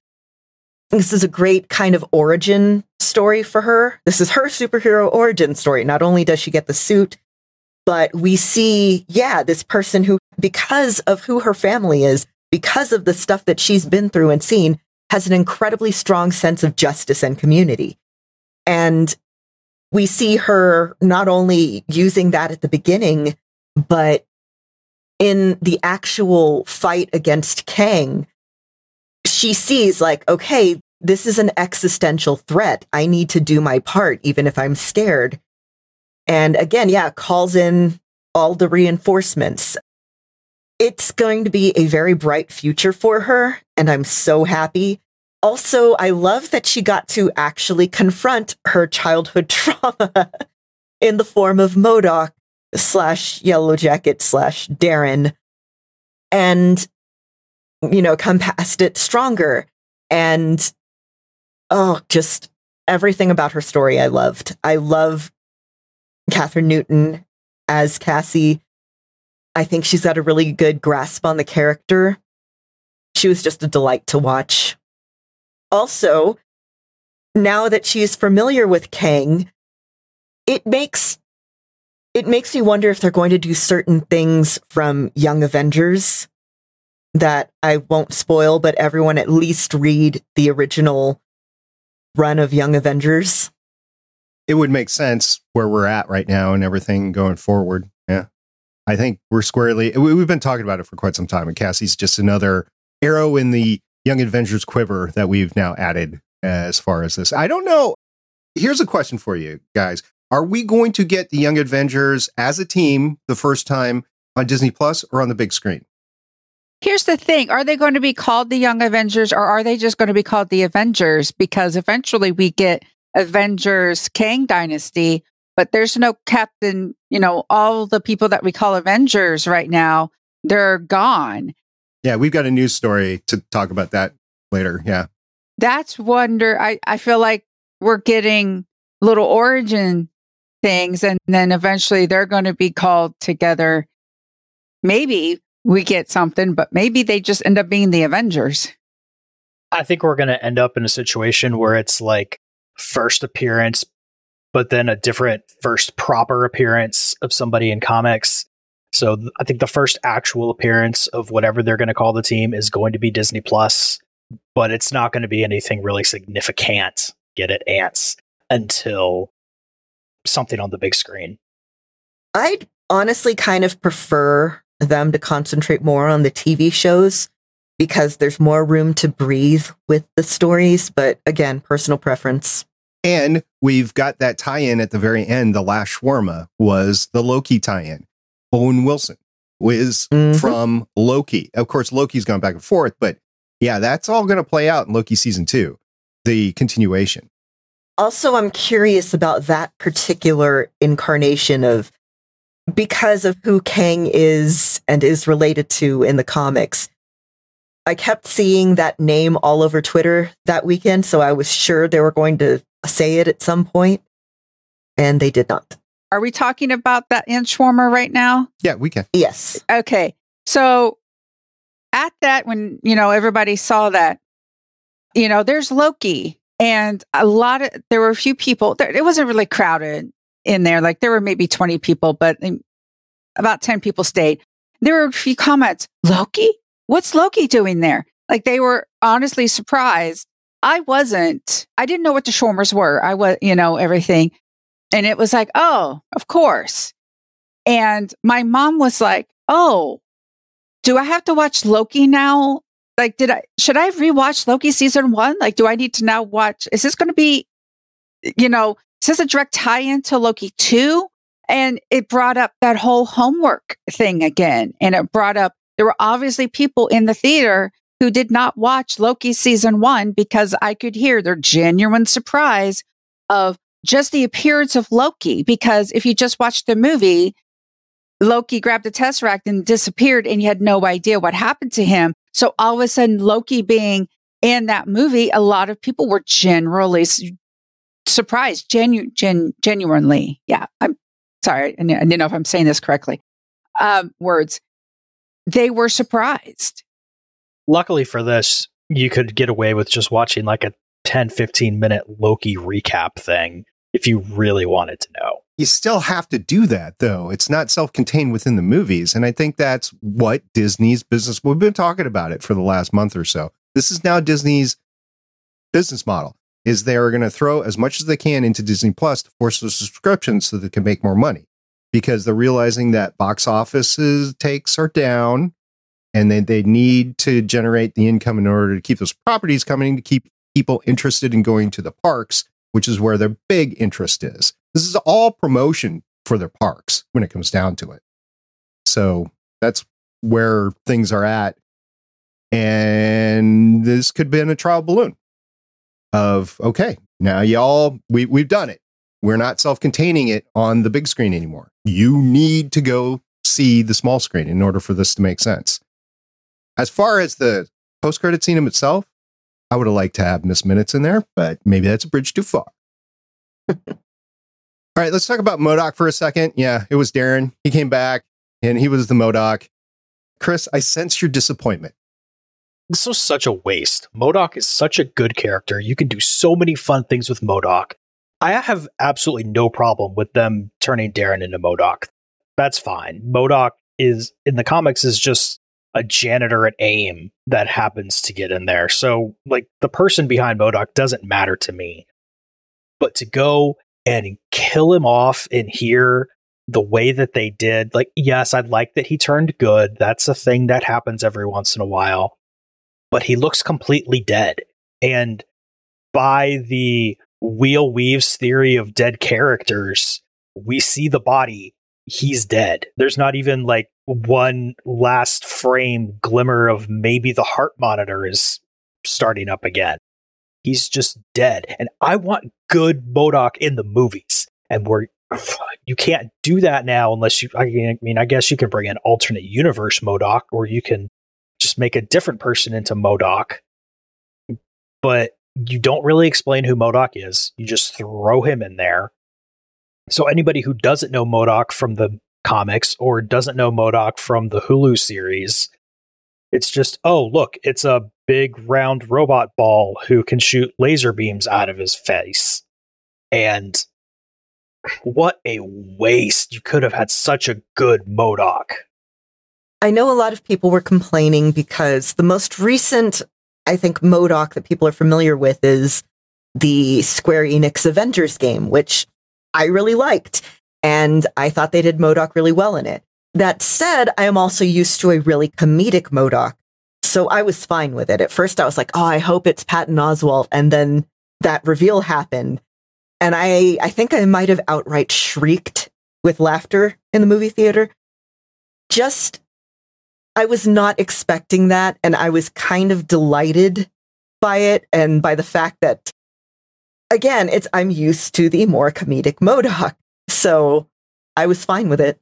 This is a great kind of origin story for her. This is her superhero origin story. Not only does she get the suit, but we see, yeah, this person who, because of who her family is, because of the stuff that she's been through and seen, has an incredibly strong sense of justice and community. And we see her not only using that at the beginning, but in the actual fight against Kang, she sees like, okay, this is an existential threat. I need to do my part, even if I'm scared. And again, yeah, calls in all the reinforcements. It's going to be a very bright future for her, and I'm so happy. Also, I love that she got to actually confront her childhood trauma in the form of MODOK slash Yellow Jacket slash Darren and, you know, come past it stronger. And, oh, just everything about her story I loved. I love Kathryn Newton as Cassie. I think she's got a really good grasp on the character. She was just a delight to watch. Also, now that she's familiar with Kang, it makes it makes me wonder if they're going to do certain things from Young Avengers that I won't spoil, but everyone at least read the original run of Young Avengers. It would make sense where we're at right now and everything going forward. I think we're squarely, we've been talking about it for quite some time, and Cassie's just another arrow in the Young Avengers quiver that we've now added uh, as far as this. I don't know. Here's a question for you guys. Are we going to get the Young Avengers as a team the first time on Disney Plus or on the big screen? Here's the thing Are they going to be called the Young Avengers or are they just going to be called the Avengers? Because eventually we get Avengers Kang Dynasty, but there's no Captain, you know, all the people that we call Avengers right now, they're gone. Yeah, we've got a news story to talk about that later. Yeah. That's wonder. I, I feel like we're getting little origin things and then eventually they're going to be called together. Maybe we get something, but maybe they just end up being the Avengers. I think we're going to end up in a situation where it's like first appearance, but then a different first proper appearance of somebody in comics. So th- I think the first actual appearance of whatever they're going to call the team is going to be Disney Plus, but it's not going to be anything really significant. Get it, ants until something on the big screen. I'd honestly kind of prefer them to concentrate more on the TV shows because there's more room to breathe with the stories. But again, personal preference. And we've got that tie in at the very end. The last shawarma was the Loki tie in. Owen Wilson was mm-hmm. from Loki. Of course, Loki's gone back and forth, but yeah, that's all going to play out in Loki season two, the continuation also, I'm curious about that particular incarnation of because of who Kang is and is related to in the comics. I kept seeing that name all over Twitter that weekend, so I was sure they were going to say it at some point, and they did not. Are we talking about that Inchwarmer right now? Yeah, we can. Yes. Okay. So at that, when, you know, everybody saw that, you know, there's Loki and a lot of, there were a few people, there, it wasn't really crowded in there. Like there were maybe 20 people, but um, about 10 people stayed. There were a few comments, Loki? What's Loki doing there? Like they were honestly surprised. I wasn't. I didn't know what the shawarmas were. I was, you know, everything. And it was like, oh, of course. And my mom was like, oh, do I have to watch Loki now? like, did I, should I rewatch Loki season one? Like, do I need to now watch? Is this going to be, you know, is this a direct tie into Loki two? And it brought up that whole homework thing again. And it brought up, there were obviously people in the theater who did not watch Loki season one because I could hear their genuine surprise of just the appearance of Loki. Because if you just watched the movie, Loki grabbed the Tesseract and disappeared and you had no idea what happened to him. So all of a sudden, Loki being in that movie, a lot of people were generally surprised, genu- gen- genuinely. Yeah. I'm sorry. I didn't know if I'm saying this correctly. Um, words. They were surprised. Luckily for this, you could get away with just watching like a 10, 15 minute Loki recap thing if you really wanted to know. You still have to do that, though. It's not self contained within the movies. And I think that's what Disney's business, we've been talking about it for the last month or so. This is now Disney's business model is they are going to throw as much as they can into Disney Plus to force the subscriptions so they can make more money because they're realizing that box offices takes are down and they, they need to generate the income in order to keep those properties coming to keep people interested in going to the parks, which is where their big interest is. This is all promotion for their parks when it comes down to it. So that's where things are at. And this could be in a trial balloon of, okay, now y'all, we, we've done it. We're not self containing it on the big screen anymore. You need to go see the small screen in order for this to make sense. As far as the post credit scene itself, I would have liked to have Miss Minutes in there, but maybe that's a bridge too far. All right, let's talk about MODOK for a second. Yeah, it was Darren. He came back and he was the MODOK. Chris, I sense your disappointment. This was such a waste. MODOK is such a good character. You can do so many fun things with MODOK. I have absolutely no problem with them turning Darren into MODOK. That's fine. MODOK is in the comics is just a janitor at AIM that happens to get in there. So, like, the person behind MODOK doesn't matter to me. But to go and kill him off in here the way that they did, like, yes, I'd like that he turned good. That's a thing that happens every once in a while. But he looks completely dead. And by the Wheel Weaves theory of dead characters, we see the body, he's dead. There's not even like one last frame glimmer of maybe the heart monitor is starting up again. He's just dead. And I want good MODOK in the movies. And we're you can't do that now unless you I mean I guess you can bring an alternate universe MODOK or you can just make a different person into MODOK. But you don't really explain who MODOK is. You just throw him in there. So anybody who doesn't know MODOK from the comics or doesn't know MODOK from the Hulu series, it's just, oh, look, it's a big round robot ball who can shoot laser beams out of his face. And what a waste. You could have had such a good MODOK. I know a lot of people were complaining because the most recent, I think, MODOK that people are familiar with is the Square Enix Avengers game, which I really liked. And I thought they did MODOK really well in it. That said, I am also used to a really comedic MODOK. So I was fine with it. At first, I was like, oh, I hope it's Patton Oswalt. And then that reveal happened. And I, I think I might have outright shrieked with laughter in the movie theater. Just, I was not expecting that. And I was kind of delighted by it and by the fact that, again, it's, I'm used to the more comedic MODOK. So I was fine with it.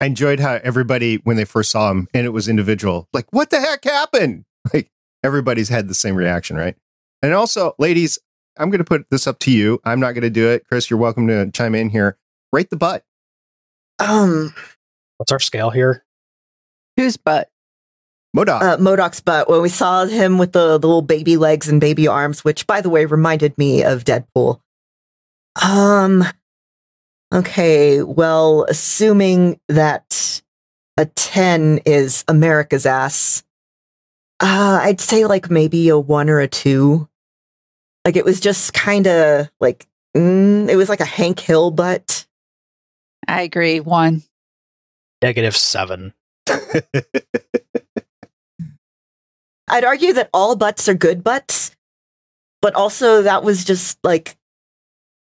I enjoyed how everybody, when they first saw him, and it was individual, like, what the heck happened? Like, everybody's had the same reaction, right? And also, ladies, I'm going to put this up to you. I'm not going to do it. Chris, you're welcome to chime in here. Rate the butt. Um, What's our scale here? Whose butt? MODOK. uh, MODOK's butt when we saw him with the, the little baby legs and baby arms, which, by the way, reminded me of Deadpool. Um, okay, well, assuming that a 10 is America's ass, uh, I'd say like maybe a one or a two. Like it was just kind of like, mm, it was like a Hank Hill butt. I agree. One. Negative seven. I'd argue that all butts are good butts, but also that was just like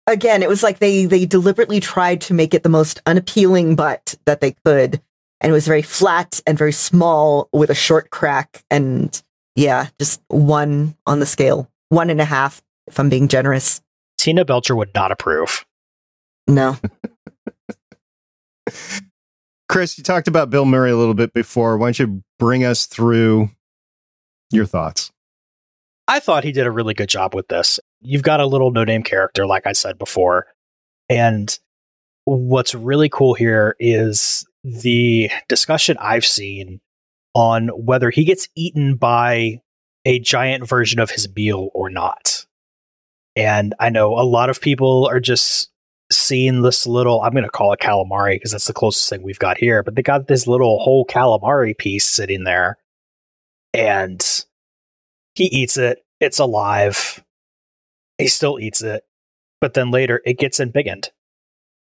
again, it was like they they deliberately tried to make it the most unappealing butt that they could. And it was very flat and very small with a short crack and yeah, just one on the scale. One and a half, if I'm being generous. Tina Belcher would not approve. No. Chris, you talked about Bill Murray a little bit before. Why don't you bring us through your thoughts? I thought he did a really good job with this. You've got a little no name character, like I said before. And what's really cool here is the discussion I've seen on whether he gets eaten by a giant version of his meal or not. And I know a lot of people are just seeing this little, I'm going to call it calamari because that's the closest thing we've got here, but they got this little whole calamari piece sitting there and he eats it. It's alive. He still eats it. But then later it gets embiggened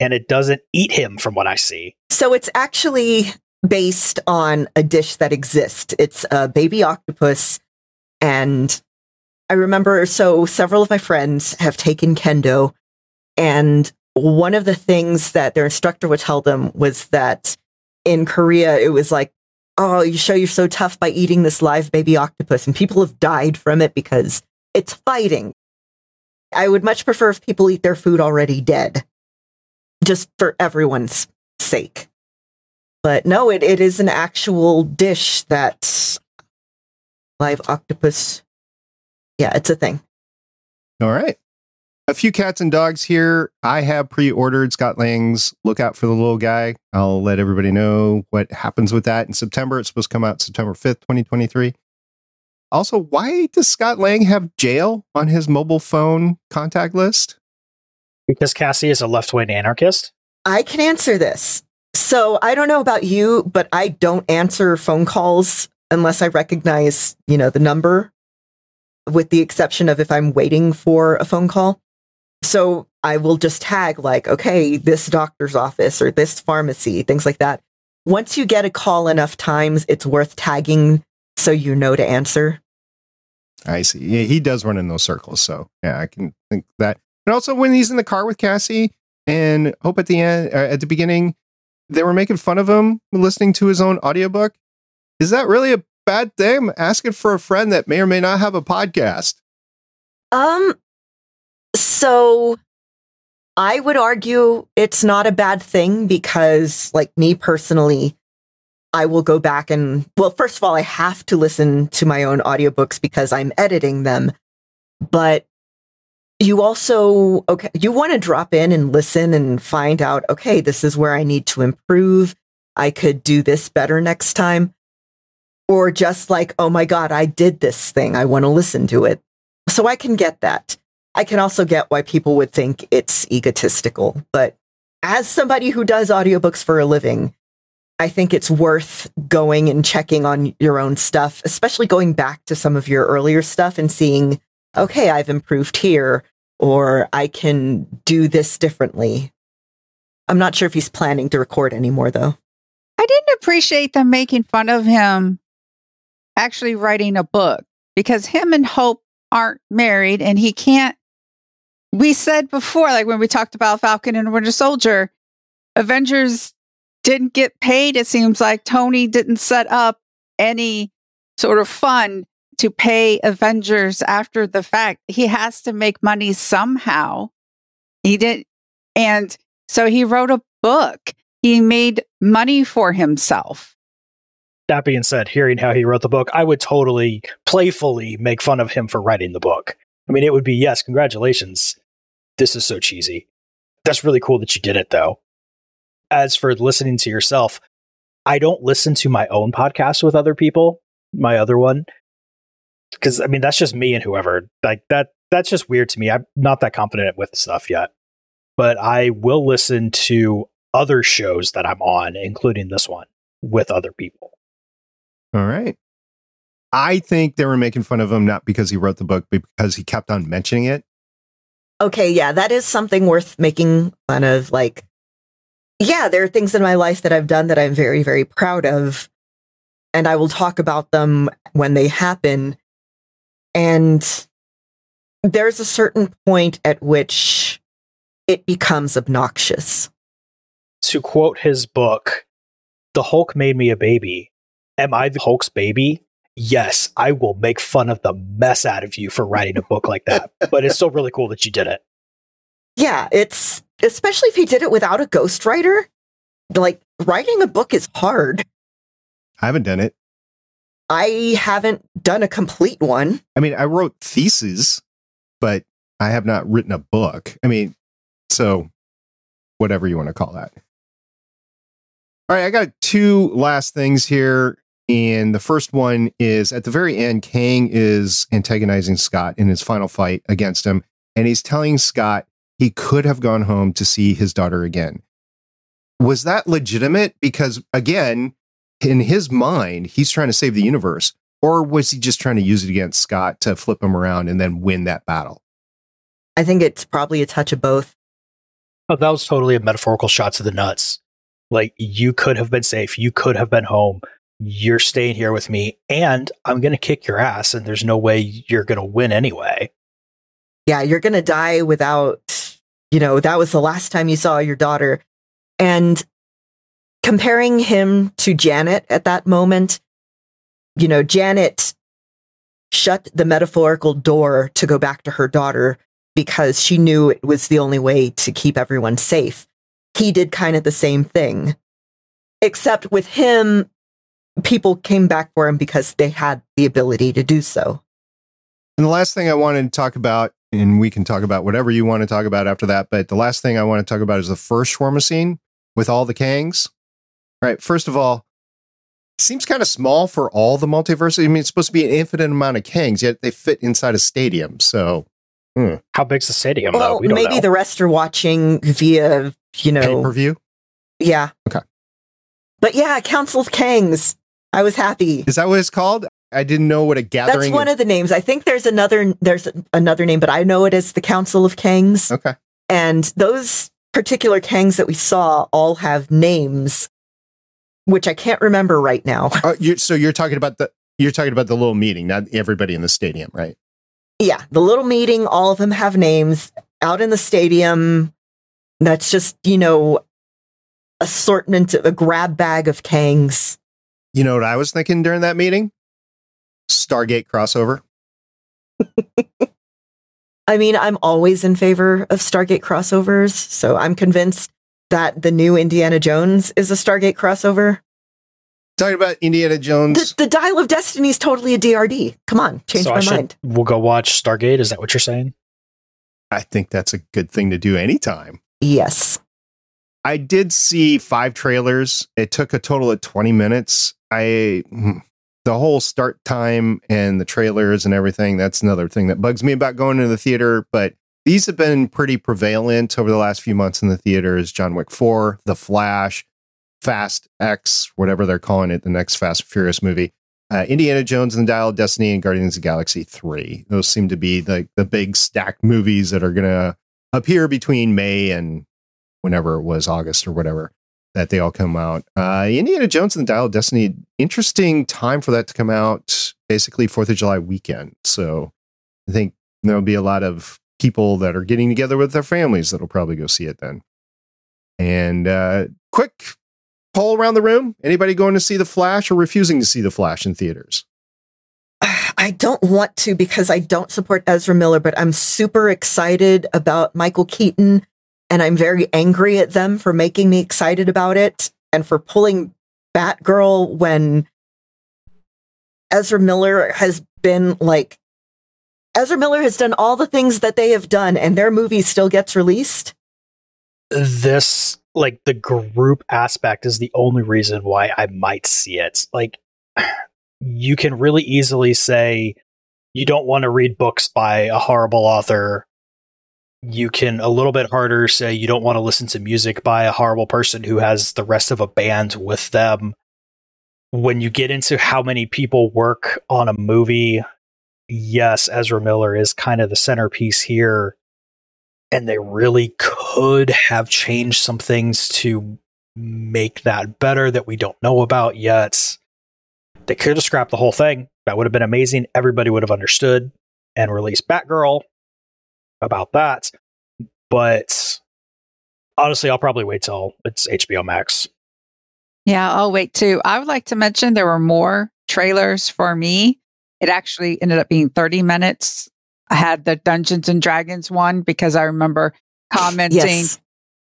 and it doesn't eat him from what I see. So it's actually based on a dish that exists. It's a baby octopus. And I remember, so several of my friends have taken kendo. And one of the things that their instructor would tell them was that in Korea, it was like, oh, you show you're so tough by eating this live baby octopus. And people have died from it because it's fighting. I would much prefer if people eat their food already dead, just for everyone's sake. But no, it, it is an actual dish that's live octopus. Yeah, it's a thing. All right. A few cats and dogs here. I have pre ordered Scott Lang's Look Out for the Little Guy. I'll let everybody know what happens with that in September. It's supposed to come out September 5th, 2023. Also, why does Scott Lang have jail on his mobile phone contact list? Because Cassie is a left wing anarchist? I can answer this. So I don't know about you, but I don't answer phone calls unless I recognize, you know, the number, with the exception of if I'm waiting for a phone call. So I will just tag like, okay, this doctor's office or this pharmacy, things like that. Once you get a call enough times, it's worth tagging so you know to answer. I see. Yeah, he does run in those circles. So yeah, I can think that. And also when he's in the car with Cassie and Hope at the end, uh, at the beginning, they were making fun of him listening to his own audiobook. Is that really a bad thing? I'm asking for a friend that may or may not have a podcast. Um, so I would argue it's not a bad thing because, like me personally, I will go back and, well, first of all, I have to listen to my own audiobooks because I'm editing them. But you also, okay, you want to drop in and listen and find out, okay, this is where I need to improve. I could do this better next time. Or just like, oh my God, I did this thing. I want to listen to it. So I can get that. I can also get why people would think it's egotistical. But as somebody who does audiobooks for a living, I think it's worth going and checking on your own stuff, especially going back to some of your earlier stuff and seeing, okay, I've improved here, or I can do this differently. I'm not sure if he's planning to record anymore, though. I didn't appreciate them making fun of him actually writing a book because him and Hope aren't married and he can't. We said before, like when we talked about Falcon and Winter Soldier, Avengers didn't get paid. It seems like Tony didn't set up any sort of fund to pay Avengers after the fact. He has to make money somehow. He did. And so he wrote a book. He made money for himself. That being said, hearing how he wrote the book, I would totally playfully make fun of him for writing the book. I mean, it would be, yes, congratulations. This is so cheesy. That's really cool that you did it, though. As for listening to yourself, I don't listen to my own podcast with other people, my other one. Because, I mean, that's just me and whoever. Like, that. that's just weird to me. I'm not that confident with stuff yet. But I will listen to other shows that I'm on, including this one, with other people. All right. I think they were making fun of him not because he wrote the book, but because he kept on mentioning it. Okay, yeah, that is something worth making fun of. Like, yeah, there are things in my life that I've done that I'm very, very proud of. and I will talk about them when they happen. And there's a certain point at which it becomes obnoxious. To quote his book, The Hulk made me a baby. Am I the Hulk's baby? Yes, I will make fun of the mess out of you for writing a book like that. but it's still really cool that you did it. Yeah, it's especially if he did it without a ghostwriter. Like, writing a book is hard. I haven't done it. I haven't done a complete one. I mean, I wrote theses, but I have not written a book. I mean, so whatever you want to call that. All right, I got two last things here. And the first one is at the very end, Kang is antagonizing Scott in his final fight against him. And he's telling Scott he could have gone home to see his daughter again. Was that legitimate? Because again, in his mind, he's trying to save the universe. Or was he just trying to use it against Scott to flip him around and then win that battle? I think it's probably a touch of both. Oh, that was totally a metaphorical shot to the nuts. Like, you could have been safe. You could have been home. You're staying here with me, and I'm going to kick your ass, and there's no way you're going to win anyway. Yeah, you're going to die without, you know, that was the last time you saw your daughter. And comparing him to Janet at that moment, you know, Janet shut the metaphorical door to go back to her daughter because she knew it was the only way to keep everyone safe. He did kind of the same thing. Except with him, people came back for him because they had the ability to do so. And the last thing I wanted to talk about, and we can talk about whatever you want to talk about after that, but the last thing I want to talk about is the first shawarma scene with all the Kangs. All right, first of all, seems kind of small for all the multiverses. I mean, it's supposed to be an infinite amount of Kangs, yet they fit inside a stadium. So, hmm. how big's the stadium? Well, we maybe know. the rest are watching via you know pay per view. Yeah. Okay. But yeah, Council of Kangs. I was happy. Is that what it's called? I didn't know what a gathering. That's one of the names. I think there's another. There's another name, but I know it as the Council of Kangs. Okay. And those particular Kangs that we saw all have names which I can't remember right now. Uh, you're, so you're talking about the you're talking about the little meeting, not everybody in the stadium, right? Yeah, the little meeting. All of them have names out in the stadium. That's just you know assortment, of a grab bag of Kangs. You know what I was thinking during that meeting? Stargate crossover. I mean, I'm always in favor of Stargate crossovers, so I'm convinced that the new Indiana Jones is a Stargate crossover? Talking about Indiana Jones. The, the Dial of Destiny is totally a DHD. Come on, change so my mind. We'll go watch Stargate. Is that what you're saying? I think that's a good thing to do anytime. Yes. I did see five trailers. It took a total of 20 minutes. I hmm, the whole start time and the trailers and everything, that's another thing that bugs me about going to the theater, but these have been pretty prevalent over the last few months in the theaters. John Wick 4, The Flash, Fast X, whatever they're calling it, the next Fast and Furious movie. Uh, Indiana Jones and the Dial of Destiny and Guardians of Galaxy 3. Those seem to be the, the big stacked movies that are going to appear between May and whenever it was, August or whatever, that they all come out. Uh, Indiana Jones and the Dial of Destiny, interesting time for that to come out basically 4th of July weekend. So I think there'll be a lot of people that are getting together with their families that'll probably go see it then. And uh, quick poll around the room: anybody going to see the Flash or refusing to see the Flash in theaters? I don't want to because I don't support Ezra Miller, but I'm super excited about Michael Keaton, and I'm very angry at them for making me excited about it and for pulling Batgirl when Ezra Miller has been like Ezra Miller has done all the things that they have done, and their movie still gets released. This, like, the group aspect is the only reason why I might see it. Like, you can really easily say you don't want to read books by a horrible author. You can a little bit harder say you don't want to listen to music by a horrible person who has the rest of a band with them. When you get into how many people work on a movie, yes, Ezra Miller is kind of the centerpiece here. And they really could have changed some things to make that better that we don't know about yet. They could have scrapped the whole thing. That would have been amazing. Everybody would have understood and released Batgirl about that. But honestly, I'll probably wait till it's HBO Max. Yeah, I'll wait too. I would like to mention there were more trailers for me. It actually ended up being 30 minutes. I had the Dungeons and Dragons one because I remember commenting Yes.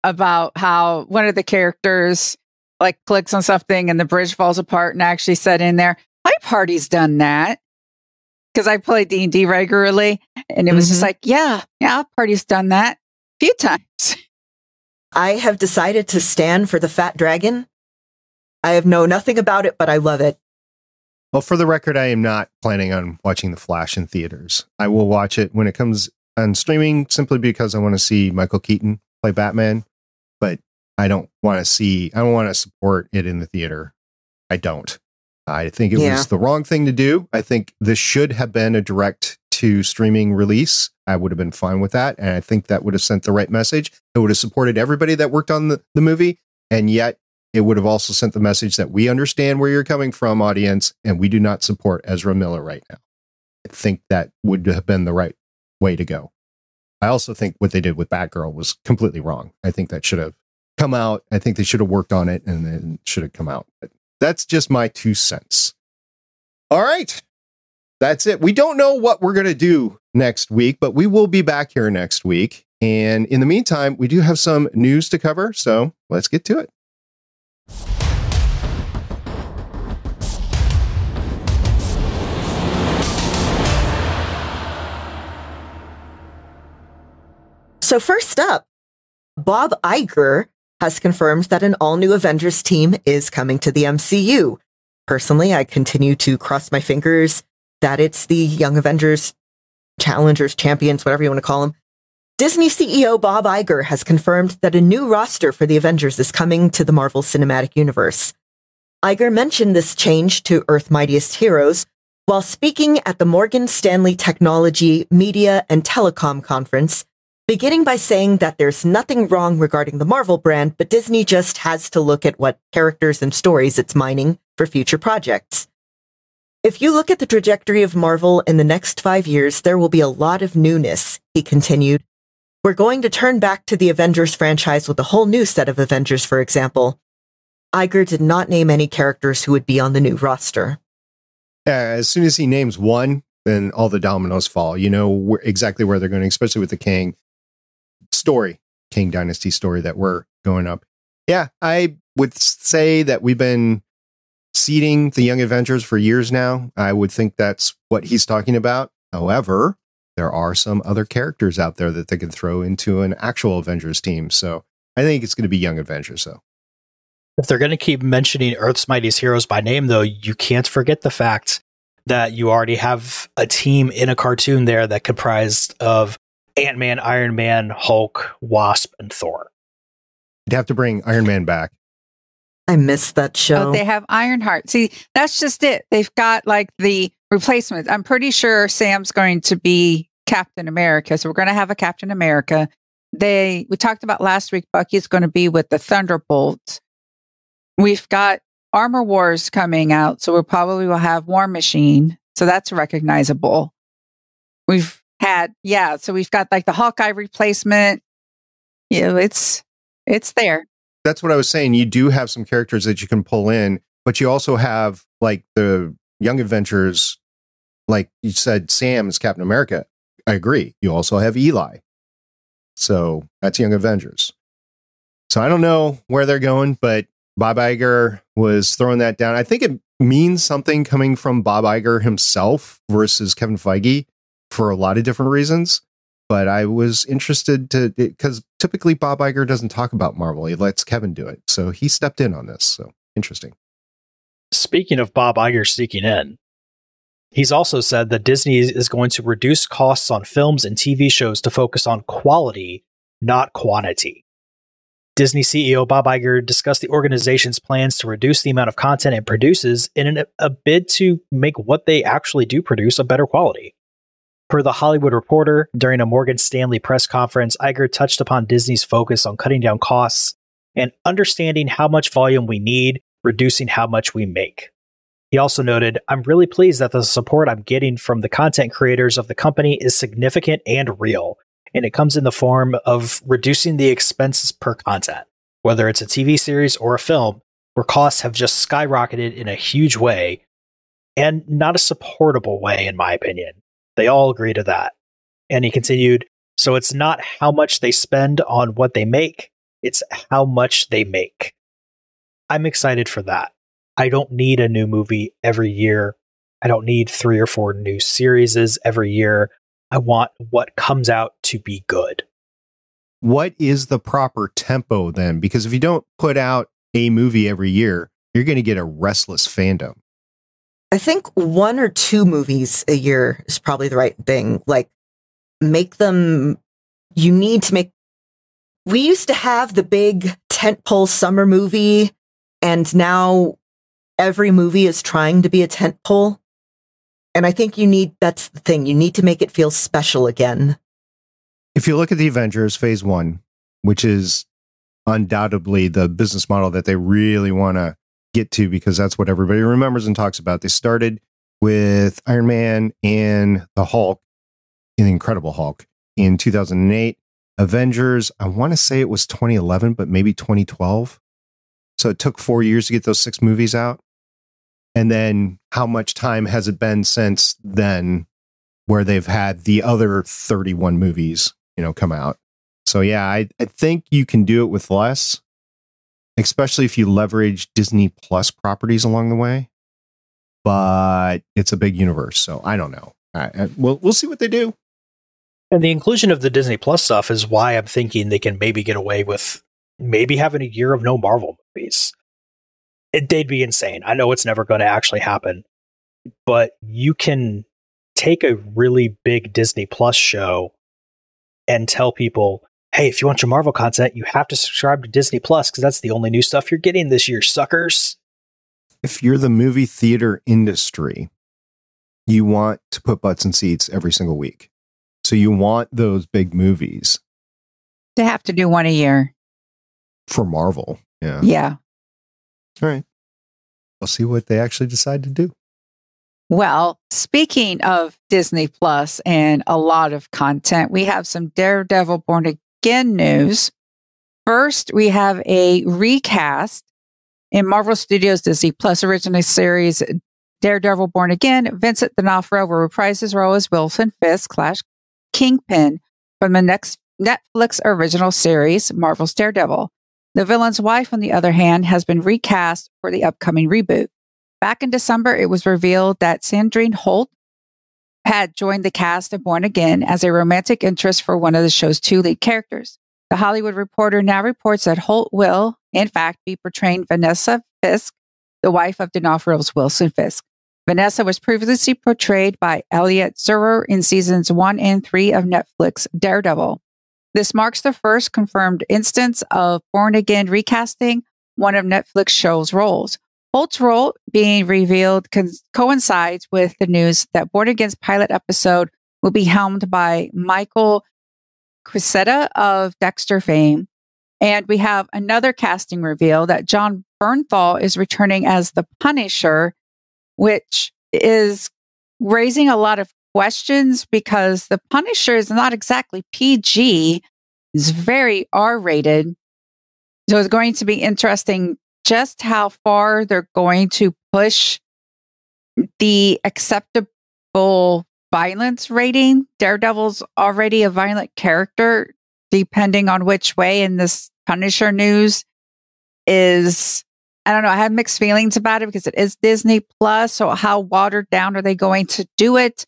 about how one of the characters like clicks on something and the bridge falls apart and I actually said in there, my party's done that. Because I play D and D regularly, and it was just Mhm. like, yeah, yeah, our party's done that a few times. I have decided to stand for the fat dragon. I have know nothing about it, but I love it. Well, for the record, I am not planning on watching The Flash in theaters. I will watch it when it comes on streaming simply because I want to see Michael Keaton play Batman, but I don't want to see, I don't want to support it in the theater. I don't. I think it Yeah. was the wrong thing to do. I think this should have been a direct to streaming release. I would have been fine with that. And I think that would have sent the right message. It would have supported everybody that worked on the, the movie. And yet it would have also sent the message that we understand where you're coming from, audience, and we do not support Ezra Miller right now. I think that would have been the right way to go. I also think what they did with Batgirl was completely wrong. I think that should have come out. I think they should have worked on it and then should have come out. But that's just my two cents. All right. That's it. We don't know what we're going to do next week, but we will be back here next week. And in the meantime, we do have some news to cover. So let's get to it. So, first up, Bob Iger has confirmed that an all new Avengers team is coming to the MCU. Personally, I continue to cross my fingers that it's the Young Avengers, Challengers, Champions, whatever you want to call them. Disney CEO Bob Iger has confirmed that a new roster for the Avengers is coming to the Marvel Cinematic Universe. Iger mentioned this change to Earth Mightiest Heroes while speaking at the Morgan Stanley Technology, Media, and Telecom Conference beginning by saying that there's nothing wrong regarding the Marvel brand, but Disney just has to look at what characters and stories it's mining for future projects. If you look at the trajectory of Marvel in the next five years, there will be a lot of newness, he continued. We're going to turn back to the Avengers franchise with a whole new set of Avengers, for example. Iger did not name any characters who would be on the new roster. Uh, as soon as he names one, then all the dominoes fall. You know exactly where they're going, especially with the Kang story, Kang Dynasty story that we're going up. Yeah, I would say that we've been seeding the Young Avengers for years now. I would think that's what he's talking about. However, there are some other characters out there that they can throw into an actual Avengers team. So I think it's going to be Young Avengers, though. If they're going to keep mentioning Earth's Mightiest Heroes by name, though, you can't forget the fact that you already have a team in a cartoon there that comprised of Ant Man, Iron Man, Hulk, Wasp, and Thor. You'd have to bring Iron Man back. I missed that show. Oh, they have Ironheart. See, that's just it. They've got like the replacements. I'm pretty sure Sam's going to be Captain America. So we're going to have a Captain America. They we talked about last week. Bucky's going to be with the Thunderbolts. We've got Armor Wars coming out, so we probably will have War Machine. So that's recognizable. We've had yeah. So we've got like the Hawkeye replacement. You know, it's it's there. that's what I was saying. You do have some characters that you can pull in, but you also have like the Young Avengers, like you said, Sam is Captain America. I agree. You also have Eli. So that's Young Avengers. So I don't know where they're going, but Bob Iger was throwing that down. I think it means something coming from Bob Iger himself versus Kevin Feige for a lot of different reasons but I was interested to because typically Bob Iger doesn't talk about Marvel; he lets Kevin do it. So he stepped in on this. So interesting. Speaking of Bob Iger sneaking in, he's also said that Disney is going to reduce costs on films and TV shows to focus on quality, not quantity. Disney CEO Bob Iger discussed the organization's plans to reduce the amount of content it produces in an, a bid to make what they actually do produce a better quality. Per the Hollywood Reporter, during a Morgan Stanley press conference, Iger touched upon Disney's focus on cutting down costs and understanding how much volume we need, reducing how much we make. He also noted, I'm really pleased that the support I'm getting from the content creators of the company is significant and real, and it comes in the form of reducing the expenses per content, whether it's a TV series or a film, where costs have just skyrocketed in a huge way and not a supportable way, in my opinion. They all agree to that. And he continued, so it's not how much they spend on what they make, it's how much they make. I'm excited for that. I don't need a new movie every year. I don't need three or four new series every year. I want what comes out to be good. What is the proper tempo then? Because if you don't put out a movie every year, you're going to get a restless fandom. I think one or two movies a year is probably the right thing. Like, make them, you need to make. We used to have the big tentpole summer movie, and now every movie is trying to be a tentpole. And I think you need, that's the thing, you need to make it feel special again. If you look at the Avengers phase one, which is undoubtedly the business model that they really want to get to because that's what everybody remembers and talks about. They started with Iron Man and the Hulk, the Incredible Hulk in 2008. Avengers, I want to say it was 2011, but maybe 2012. So it took four years to get those six movies out. And then how much time has it been since then where they've had the other 31 movies, you know, come out? So yeah, I, I think you can do it with less, especially if you leverage Disney Plus properties along the way. But it's a big universe, so I don't know. We'll we'll see what they do. And the inclusion of the Disney Plus stuff is why I'm thinking they can maybe get away with maybe having a year of no Marvel movies. It, they'd be insane. I know it's never going to actually happen, but you can take a really big Disney Plus show and tell people, hey, if you want your Marvel content, you have to subscribe to Disney Plus because that's the only new stuff you're getting this year, suckers. If you're the movie theater industry, you want to put butts in seats every single week. So you want those big movies. They have to do one a year. For Marvel. Yeah. Yeah. All right. We'll see what they actually decide to do. Well, speaking of Disney Plus and a lot of content, we have some Daredevil Born Again news. First, we have a recast in Marvel Studios Disney Plus original series Daredevil Born Again. Vincent D'Onofrio will reprise his role as Wilson Fisk slash Kingpin from the next Netflix original series, Marvel's Daredevil. The villain's wife, on the other hand, has been recast for the upcoming reboot. Back in December, it was revealed that Sandrine Holt had joined the cast of Born Again as a romantic interest for one of the show's two lead characters. The Hollywood Reporter now reports that Holt will, in fact, be portraying Vanessa Fisk, the wife of D'Onofrio's Wilson Fisk. Vanessa was previously portrayed by Ayelet Zurer in seasons one and three of Netflix Daredevil. This marks the first confirmed instance of Born Again recasting one of Netflix show's roles. Holt's role being revealed co- coincides with the news that Born Again's pilot episode will be helmed by Michael Cuesta of Dexter fame. And we have another casting reveal that Jon Bernthal is returning as the Punisher, which is raising a lot of questions because the Punisher is not exactly PG, it's very R rated. So it's going to be interesting just how far they're going to push the acceptable violence rating. Daredevil's already a violent character, depending on which way in this Punisher news is. I don't know. I have mixed feelings about it because it is Disney Plus. So, how watered down are they going to do it?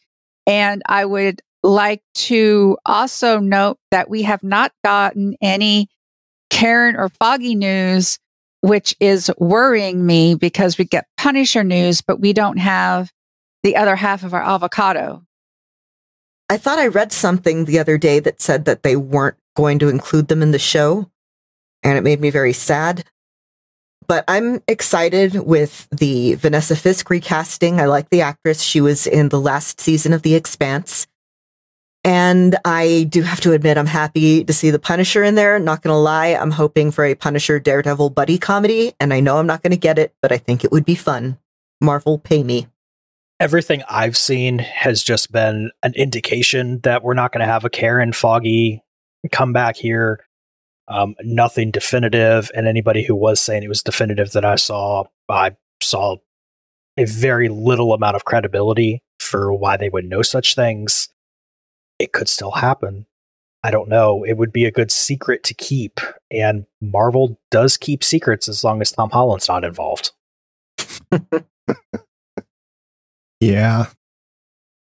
And I would like to also note that we have not gotten any Karen or Foggy news which is worrying me because we get Punisher news, but we don't have the other half of our avocado. I thought I read something the other day that said that they weren't going to include them in the show, and it made me very sad. But I'm excited with the Vanessa Fisk recasting. I like the actress. She was in the last season of The Expanse. And I do have to admit, I'm happy to see the Punisher in there. Not going to lie, I'm hoping for a Punisher Daredevil buddy comedy, and I know I'm not going to get it, but I think it would be fun. Marvel, pay me. Everything I've seen has just been an indication that we're not going to have a Karen Foggy come back here. Um, nothing definitive, and anybody who was saying it was definitive that I saw, I saw a very little amount of credibility for why they would know such things. It could still happen. I don't know. It would be a good secret to keep, and Marvel does keep secrets as long as Tom Holland's not involved. yeah.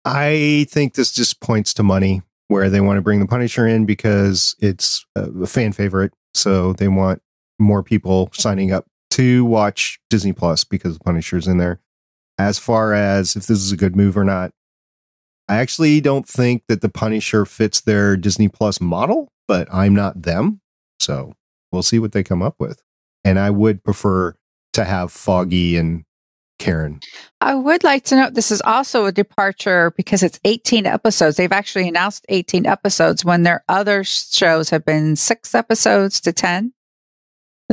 I think this just points to money where they want to bring the Punisher in because it's a fan favorite. So they want more people signing up to watch Disney Plus because the Punisher's in there. As far as if this is a good move or not, I actually don't think that the Punisher fits their Disney Plus model, but I'm not them. So we'll see what they come up with. And I would prefer to have Foggy and Karen. I would like to note this is also a departure because it's 18 episodes. They've actually announced 18 episodes when their other shows have been six episodes to 10.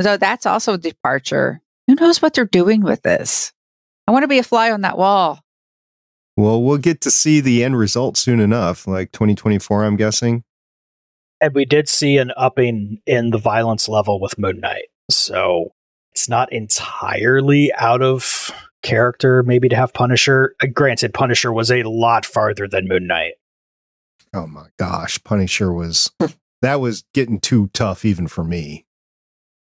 So that's also a departure. Who knows what they're doing with this? I want to be a fly on that wall. Well, we'll get to see the end result soon enough, like 2024, I'm guessing. And we did see an upping in the violence level with Moon Knight. So it's not entirely out of character, maybe to have Punisher. Uh, granted, Punisher was a lot farther than Moon Knight. Oh my gosh, Punisher was that was getting too tough even for me.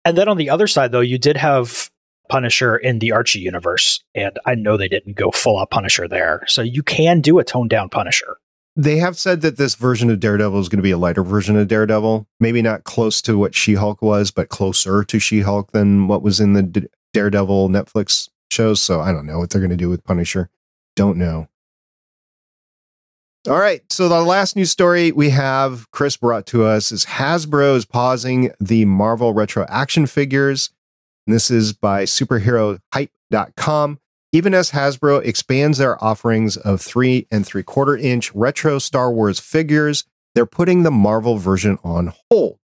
And then on the other side, though, you did have Punisher in the Archie universe, and I know they didn't go full out Punisher there. So you can do a toned down Punisher. They have said that this version of Daredevil is going to be a lighter version of Daredevil. Maybe not close to what She Hulk was, but closer to She Hulk than what was in the D- Daredevil Netflix shows. So I don't know what they're going to do with Punisher. Don't know. All right. So the last news story we have Chris brought to us is Hasbro is pausing the Marvel retro action figures. And this is by superherohype.com. Even as Hasbro expands their offerings of three and three quarter inch retro Star Wars figures, they're putting the Marvel version on hold.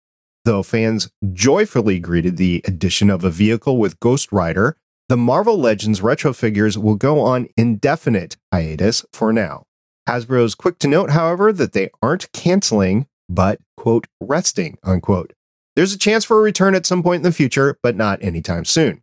Though fans joyfully greeted the addition of a vehicle with Ghost Rider, the Marvel Legends retro figures will go on indefinite hiatus for now. Hasbro is quick to note, however, that they aren't canceling, but, quote, resting, unquote. There's a chance for a return at some point in the future, but not anytime soon.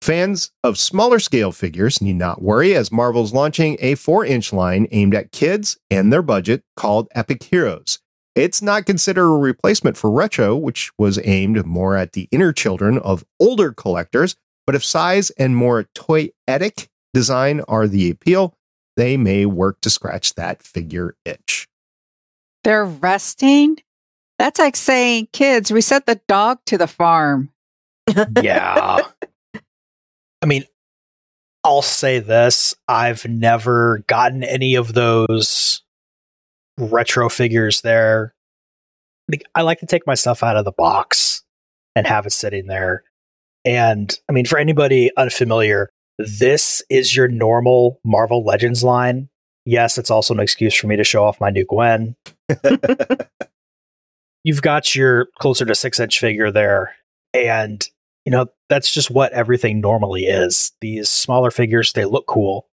Fans of smaller scale figures need not worry as Marvel's launching a 4 inch line aimed at kids and their budget called Epic Heroes. It's not considered a replacement for Retro, which was aimed more at the inner children of older collectors, but if size and more toyetic design are the appeal, they may work to scratch that figure itch. They're resting? That's like saying, kids, we sent the dog to the farm. yeah. I mean, I'll say this I've never gotten any of those retro figures there. I like to take my stuff out of the box and have it sitting there. And I mean, for anybody unfamiliar, this is your normal Marvel Legends line. Yes, it's also an excuse for me to show off my new Gwen. You've got your closer to six inch figure there. And, you know, that's just what everything normally is. These smaller figures, they look cool,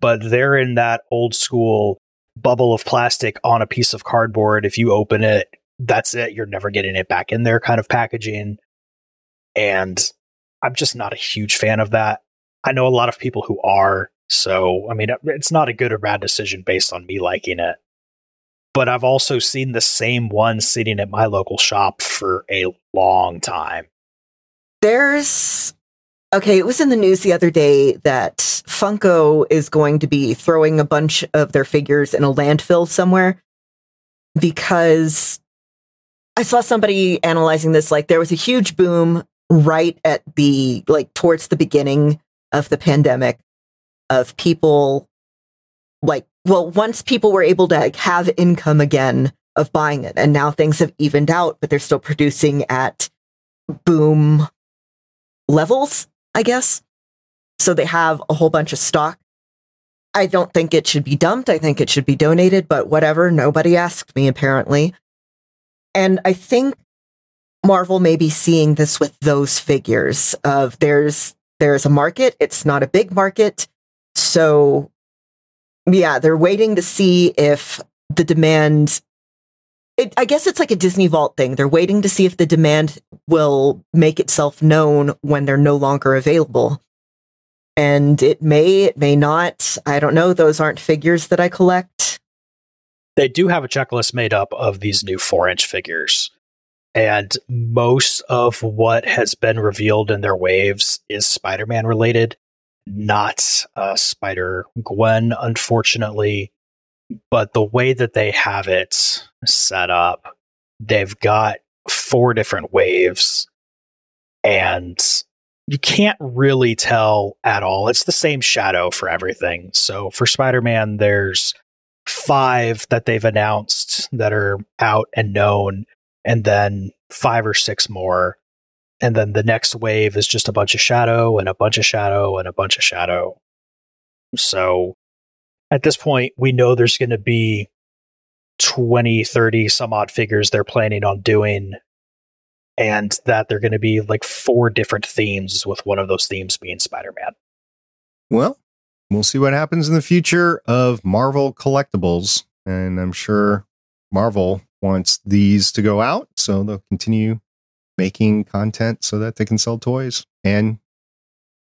but they're in that old school bubble of plastic on a piece of cardboard. If you open it, that's it. You're never getting it back in there kind of packaging. And I'm just not a huge fan of that. I know a lot of people who are. So, I mean, it's not a good or bad decision based on me liking it. But I've also seen the same one sitting at my local shop for a long time. There's okay, it was in the news the other day that Funko is going to be throwing a bunch of their figures in a landfill somewhere because I saw somebody analyzing this like there was a huge boom right at the like towards the beginning of the pandemic of people like well once people were able to like, have income again of buying it and now things have evened out but they're still producing at boom levels i guess. So they have a whole bunch of stock. I don't think it should be dumped. I think it should be donated but whatever. Nobody asked me apparently. And i think marvel may be seeing this with those figures of there's there's a market. It's not a big market. so, yeah, they're waiting to see if the demand. It, I guess it's like a Disney Vault thing. They're waiting to see if the demand will make itself known when they're no longer available. And it may, it may not. I don't know. Those aren't figures that I collect. They do have a checklist made up of these new four inch figures. And most of what has been revealed in their waves is Spider Man related, not uh, Spider Gwen, unfortunately. But the way that they have it set up, they've got four different waves, and you can't really tell at all. It's the same shadow for everything. So for Spider Man, there's five that they've announced that are out and known and then five or six more. And then the next wave is just a bunch of shadow and a bunch of shadow and a bunch of shadow. So at this point, we know there's going to be 20, 30 some odd figures they're planning on doing. And that they're going to be like four different themes, with one of those themes being Spider Man. Well, we'll see what happens in the future of Marvel collectibles. And I'm sure Marvel wants these to go out, so they'll continue making content so that they can sell toys and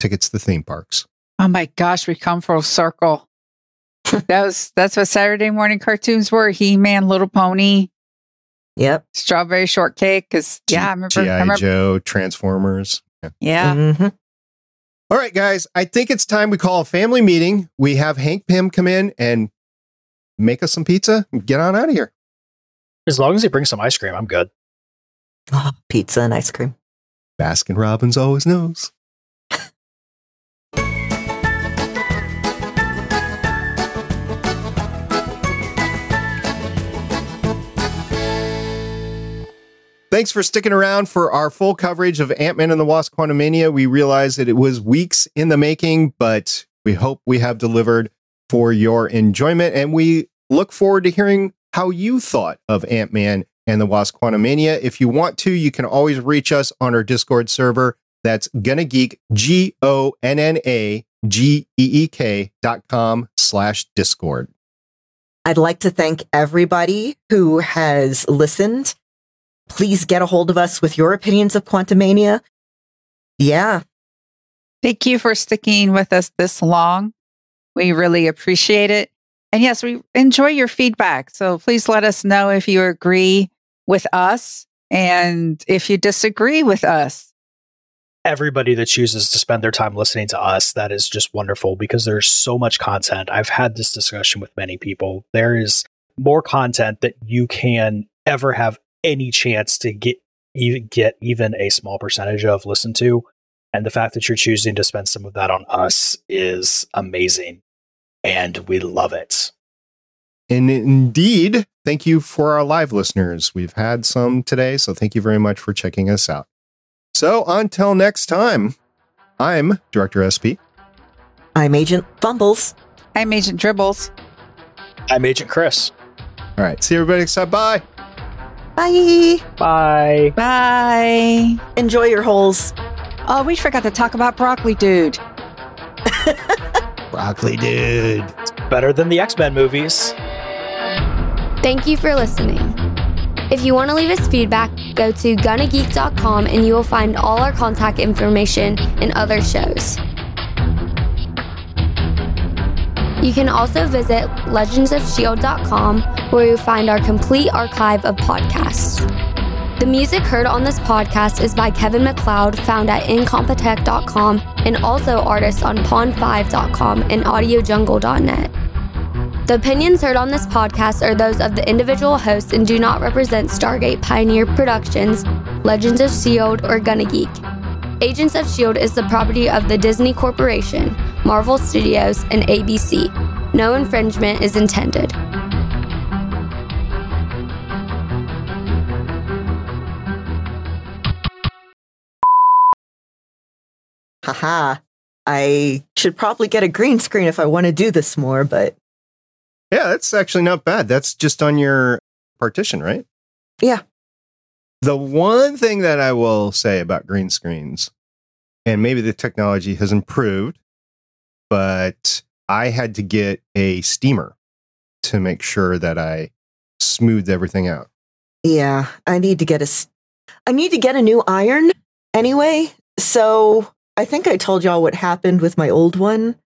tickets to theme parks. Oh my gosh, we come full circle. that was that's what Saturday morning cartoons were. He Man, Little Pony, Yep. Strawberry Shortcake. Because yeah, I remember. I G.I. remember Joe, Transformers. Yeah. yeah, Mhm. All right, guys, I think it's time we call a family meeting. We have Hank Pym come in and make us some pizza and get on out of here. As long as he brings some ice cream, I'm good. Oh, pizza and ice cream. Baskin Robbins always knows. Thanks for sticking around for our full coverage of Ant Man and the Wasp Quantumania. We realize that it was weeks in the making, but we hope we have delivered for your enjoyment. And we look forward to hearing how you thought of Ant Man and the Wasp Quantumania. If you want to, you can always reach us on our Discord server. That's Gonna Geek, G O N N A G E E K dot com slash Discord. I'd like to thank everybody who has listened. Please get a hold of us with your opinions of Quantumania. Yeah, Thank you for sticking with us this long. We really appreciate it. And yes, we enjoy your feedback. So please let us know if you agree with us and if you disagree with us. everybody that chooses to spend their time listening to us that is just wonderful because there's so much content. I've had this discussion with many people. There is more content that you can ever have any chance to get even get even a small percentage of listen to and the fact that you're choosing to spend some of that on us is amazing and we love it And indeed, thank you for our live listeners. We've had some today, so thank you very much for checking us out. So until next time, I'm Director SP. I'm Agent Fumbles. I'm Agent Dribbles. i'm agent chris All right, see everybody next time. Bye. Bye. bye Bye. Enjoy your holes. Oh, we forgot to talk about Broccoli Dude. Broccoli dude. better than the x-men movies Thank you for listening. If you want to leave us feedback, go to gonnageek.com and you will find all our contact information and other shows. You can also visit legendsofshield.com where you'll find our complete archive of podcasts. The music heard on this podcast is by Kevin MacLeod, found at incompetech.com, and also artists on pond5.com and audiojungle.net. The opinions heard on this podcast are those of the individual hosts and do not represent Stargate Pioneer Productions, Legends of S.H.I.E.L.D., or Gonna Geek. Agents of S.H.I.E.L.D. is the property of the Disney Corporation, Marvel Studios, and ABC. No infringement is intended. Haha. I should probably get a green screen if I want to do this more, but Yeah, that's actually not bad. That's just on your partition, right? Yeah. The one thing that I will say about green screens, and maybe the technology has improved, but I had to get a steamer to make sure that I smoothed everything out. Yeah, I need to get a I need to get a new iron anyway. So I think I told y'all what happened with my old one.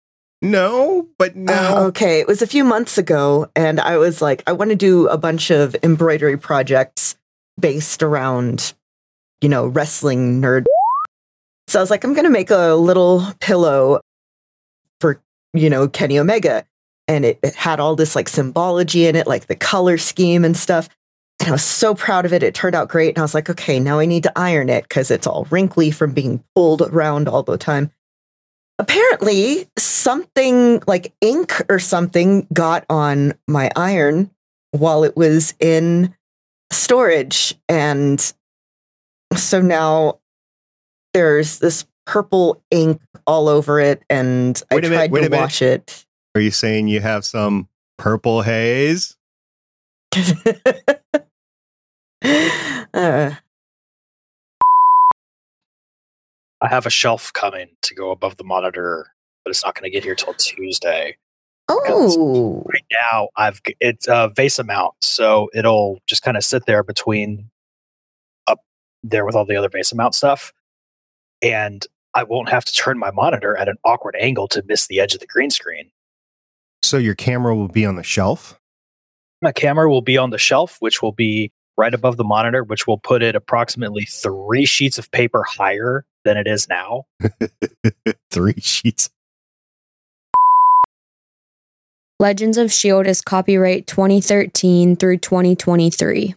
No, but Uh, now okay, it was a few months ago, and I was like, I want to do a bunch of embroidery projects based around, you know, wrestling nerd. So I was like, I'm going to make a little pillow for, you know, Kenny Omega. And it, it had all this like symbology in it, like the color scheme and stuff. And I was so proud of it. It turned out great. And I was like, okay, now I need to iron it because it's all wrinkly from being pulled around all the time apparently something like ink or something got on my iron while it was in storage and so now there's this purple ink all over it and Wait i minute, tried a to minute. wash it are you saying you have some purple haze? uh, I have a shelf coming to go above the monitor, but it's not going to get here till Tuesday. oh Right now, I've it's a VESA mount, so it'll just kind of sit there between up there with all the other VESA mount stuff, and I won't have to turn my monitor at an awkward angle to miss the edge of the green screen. So your camera will be on the shelf? My camera will be on the shelf, which will be right above the monitor, which will put it approximately three sheets of paper higher than it is now. Three sheets. Legends of S.H.I.E.L.D. is copyright 2013 through 2023.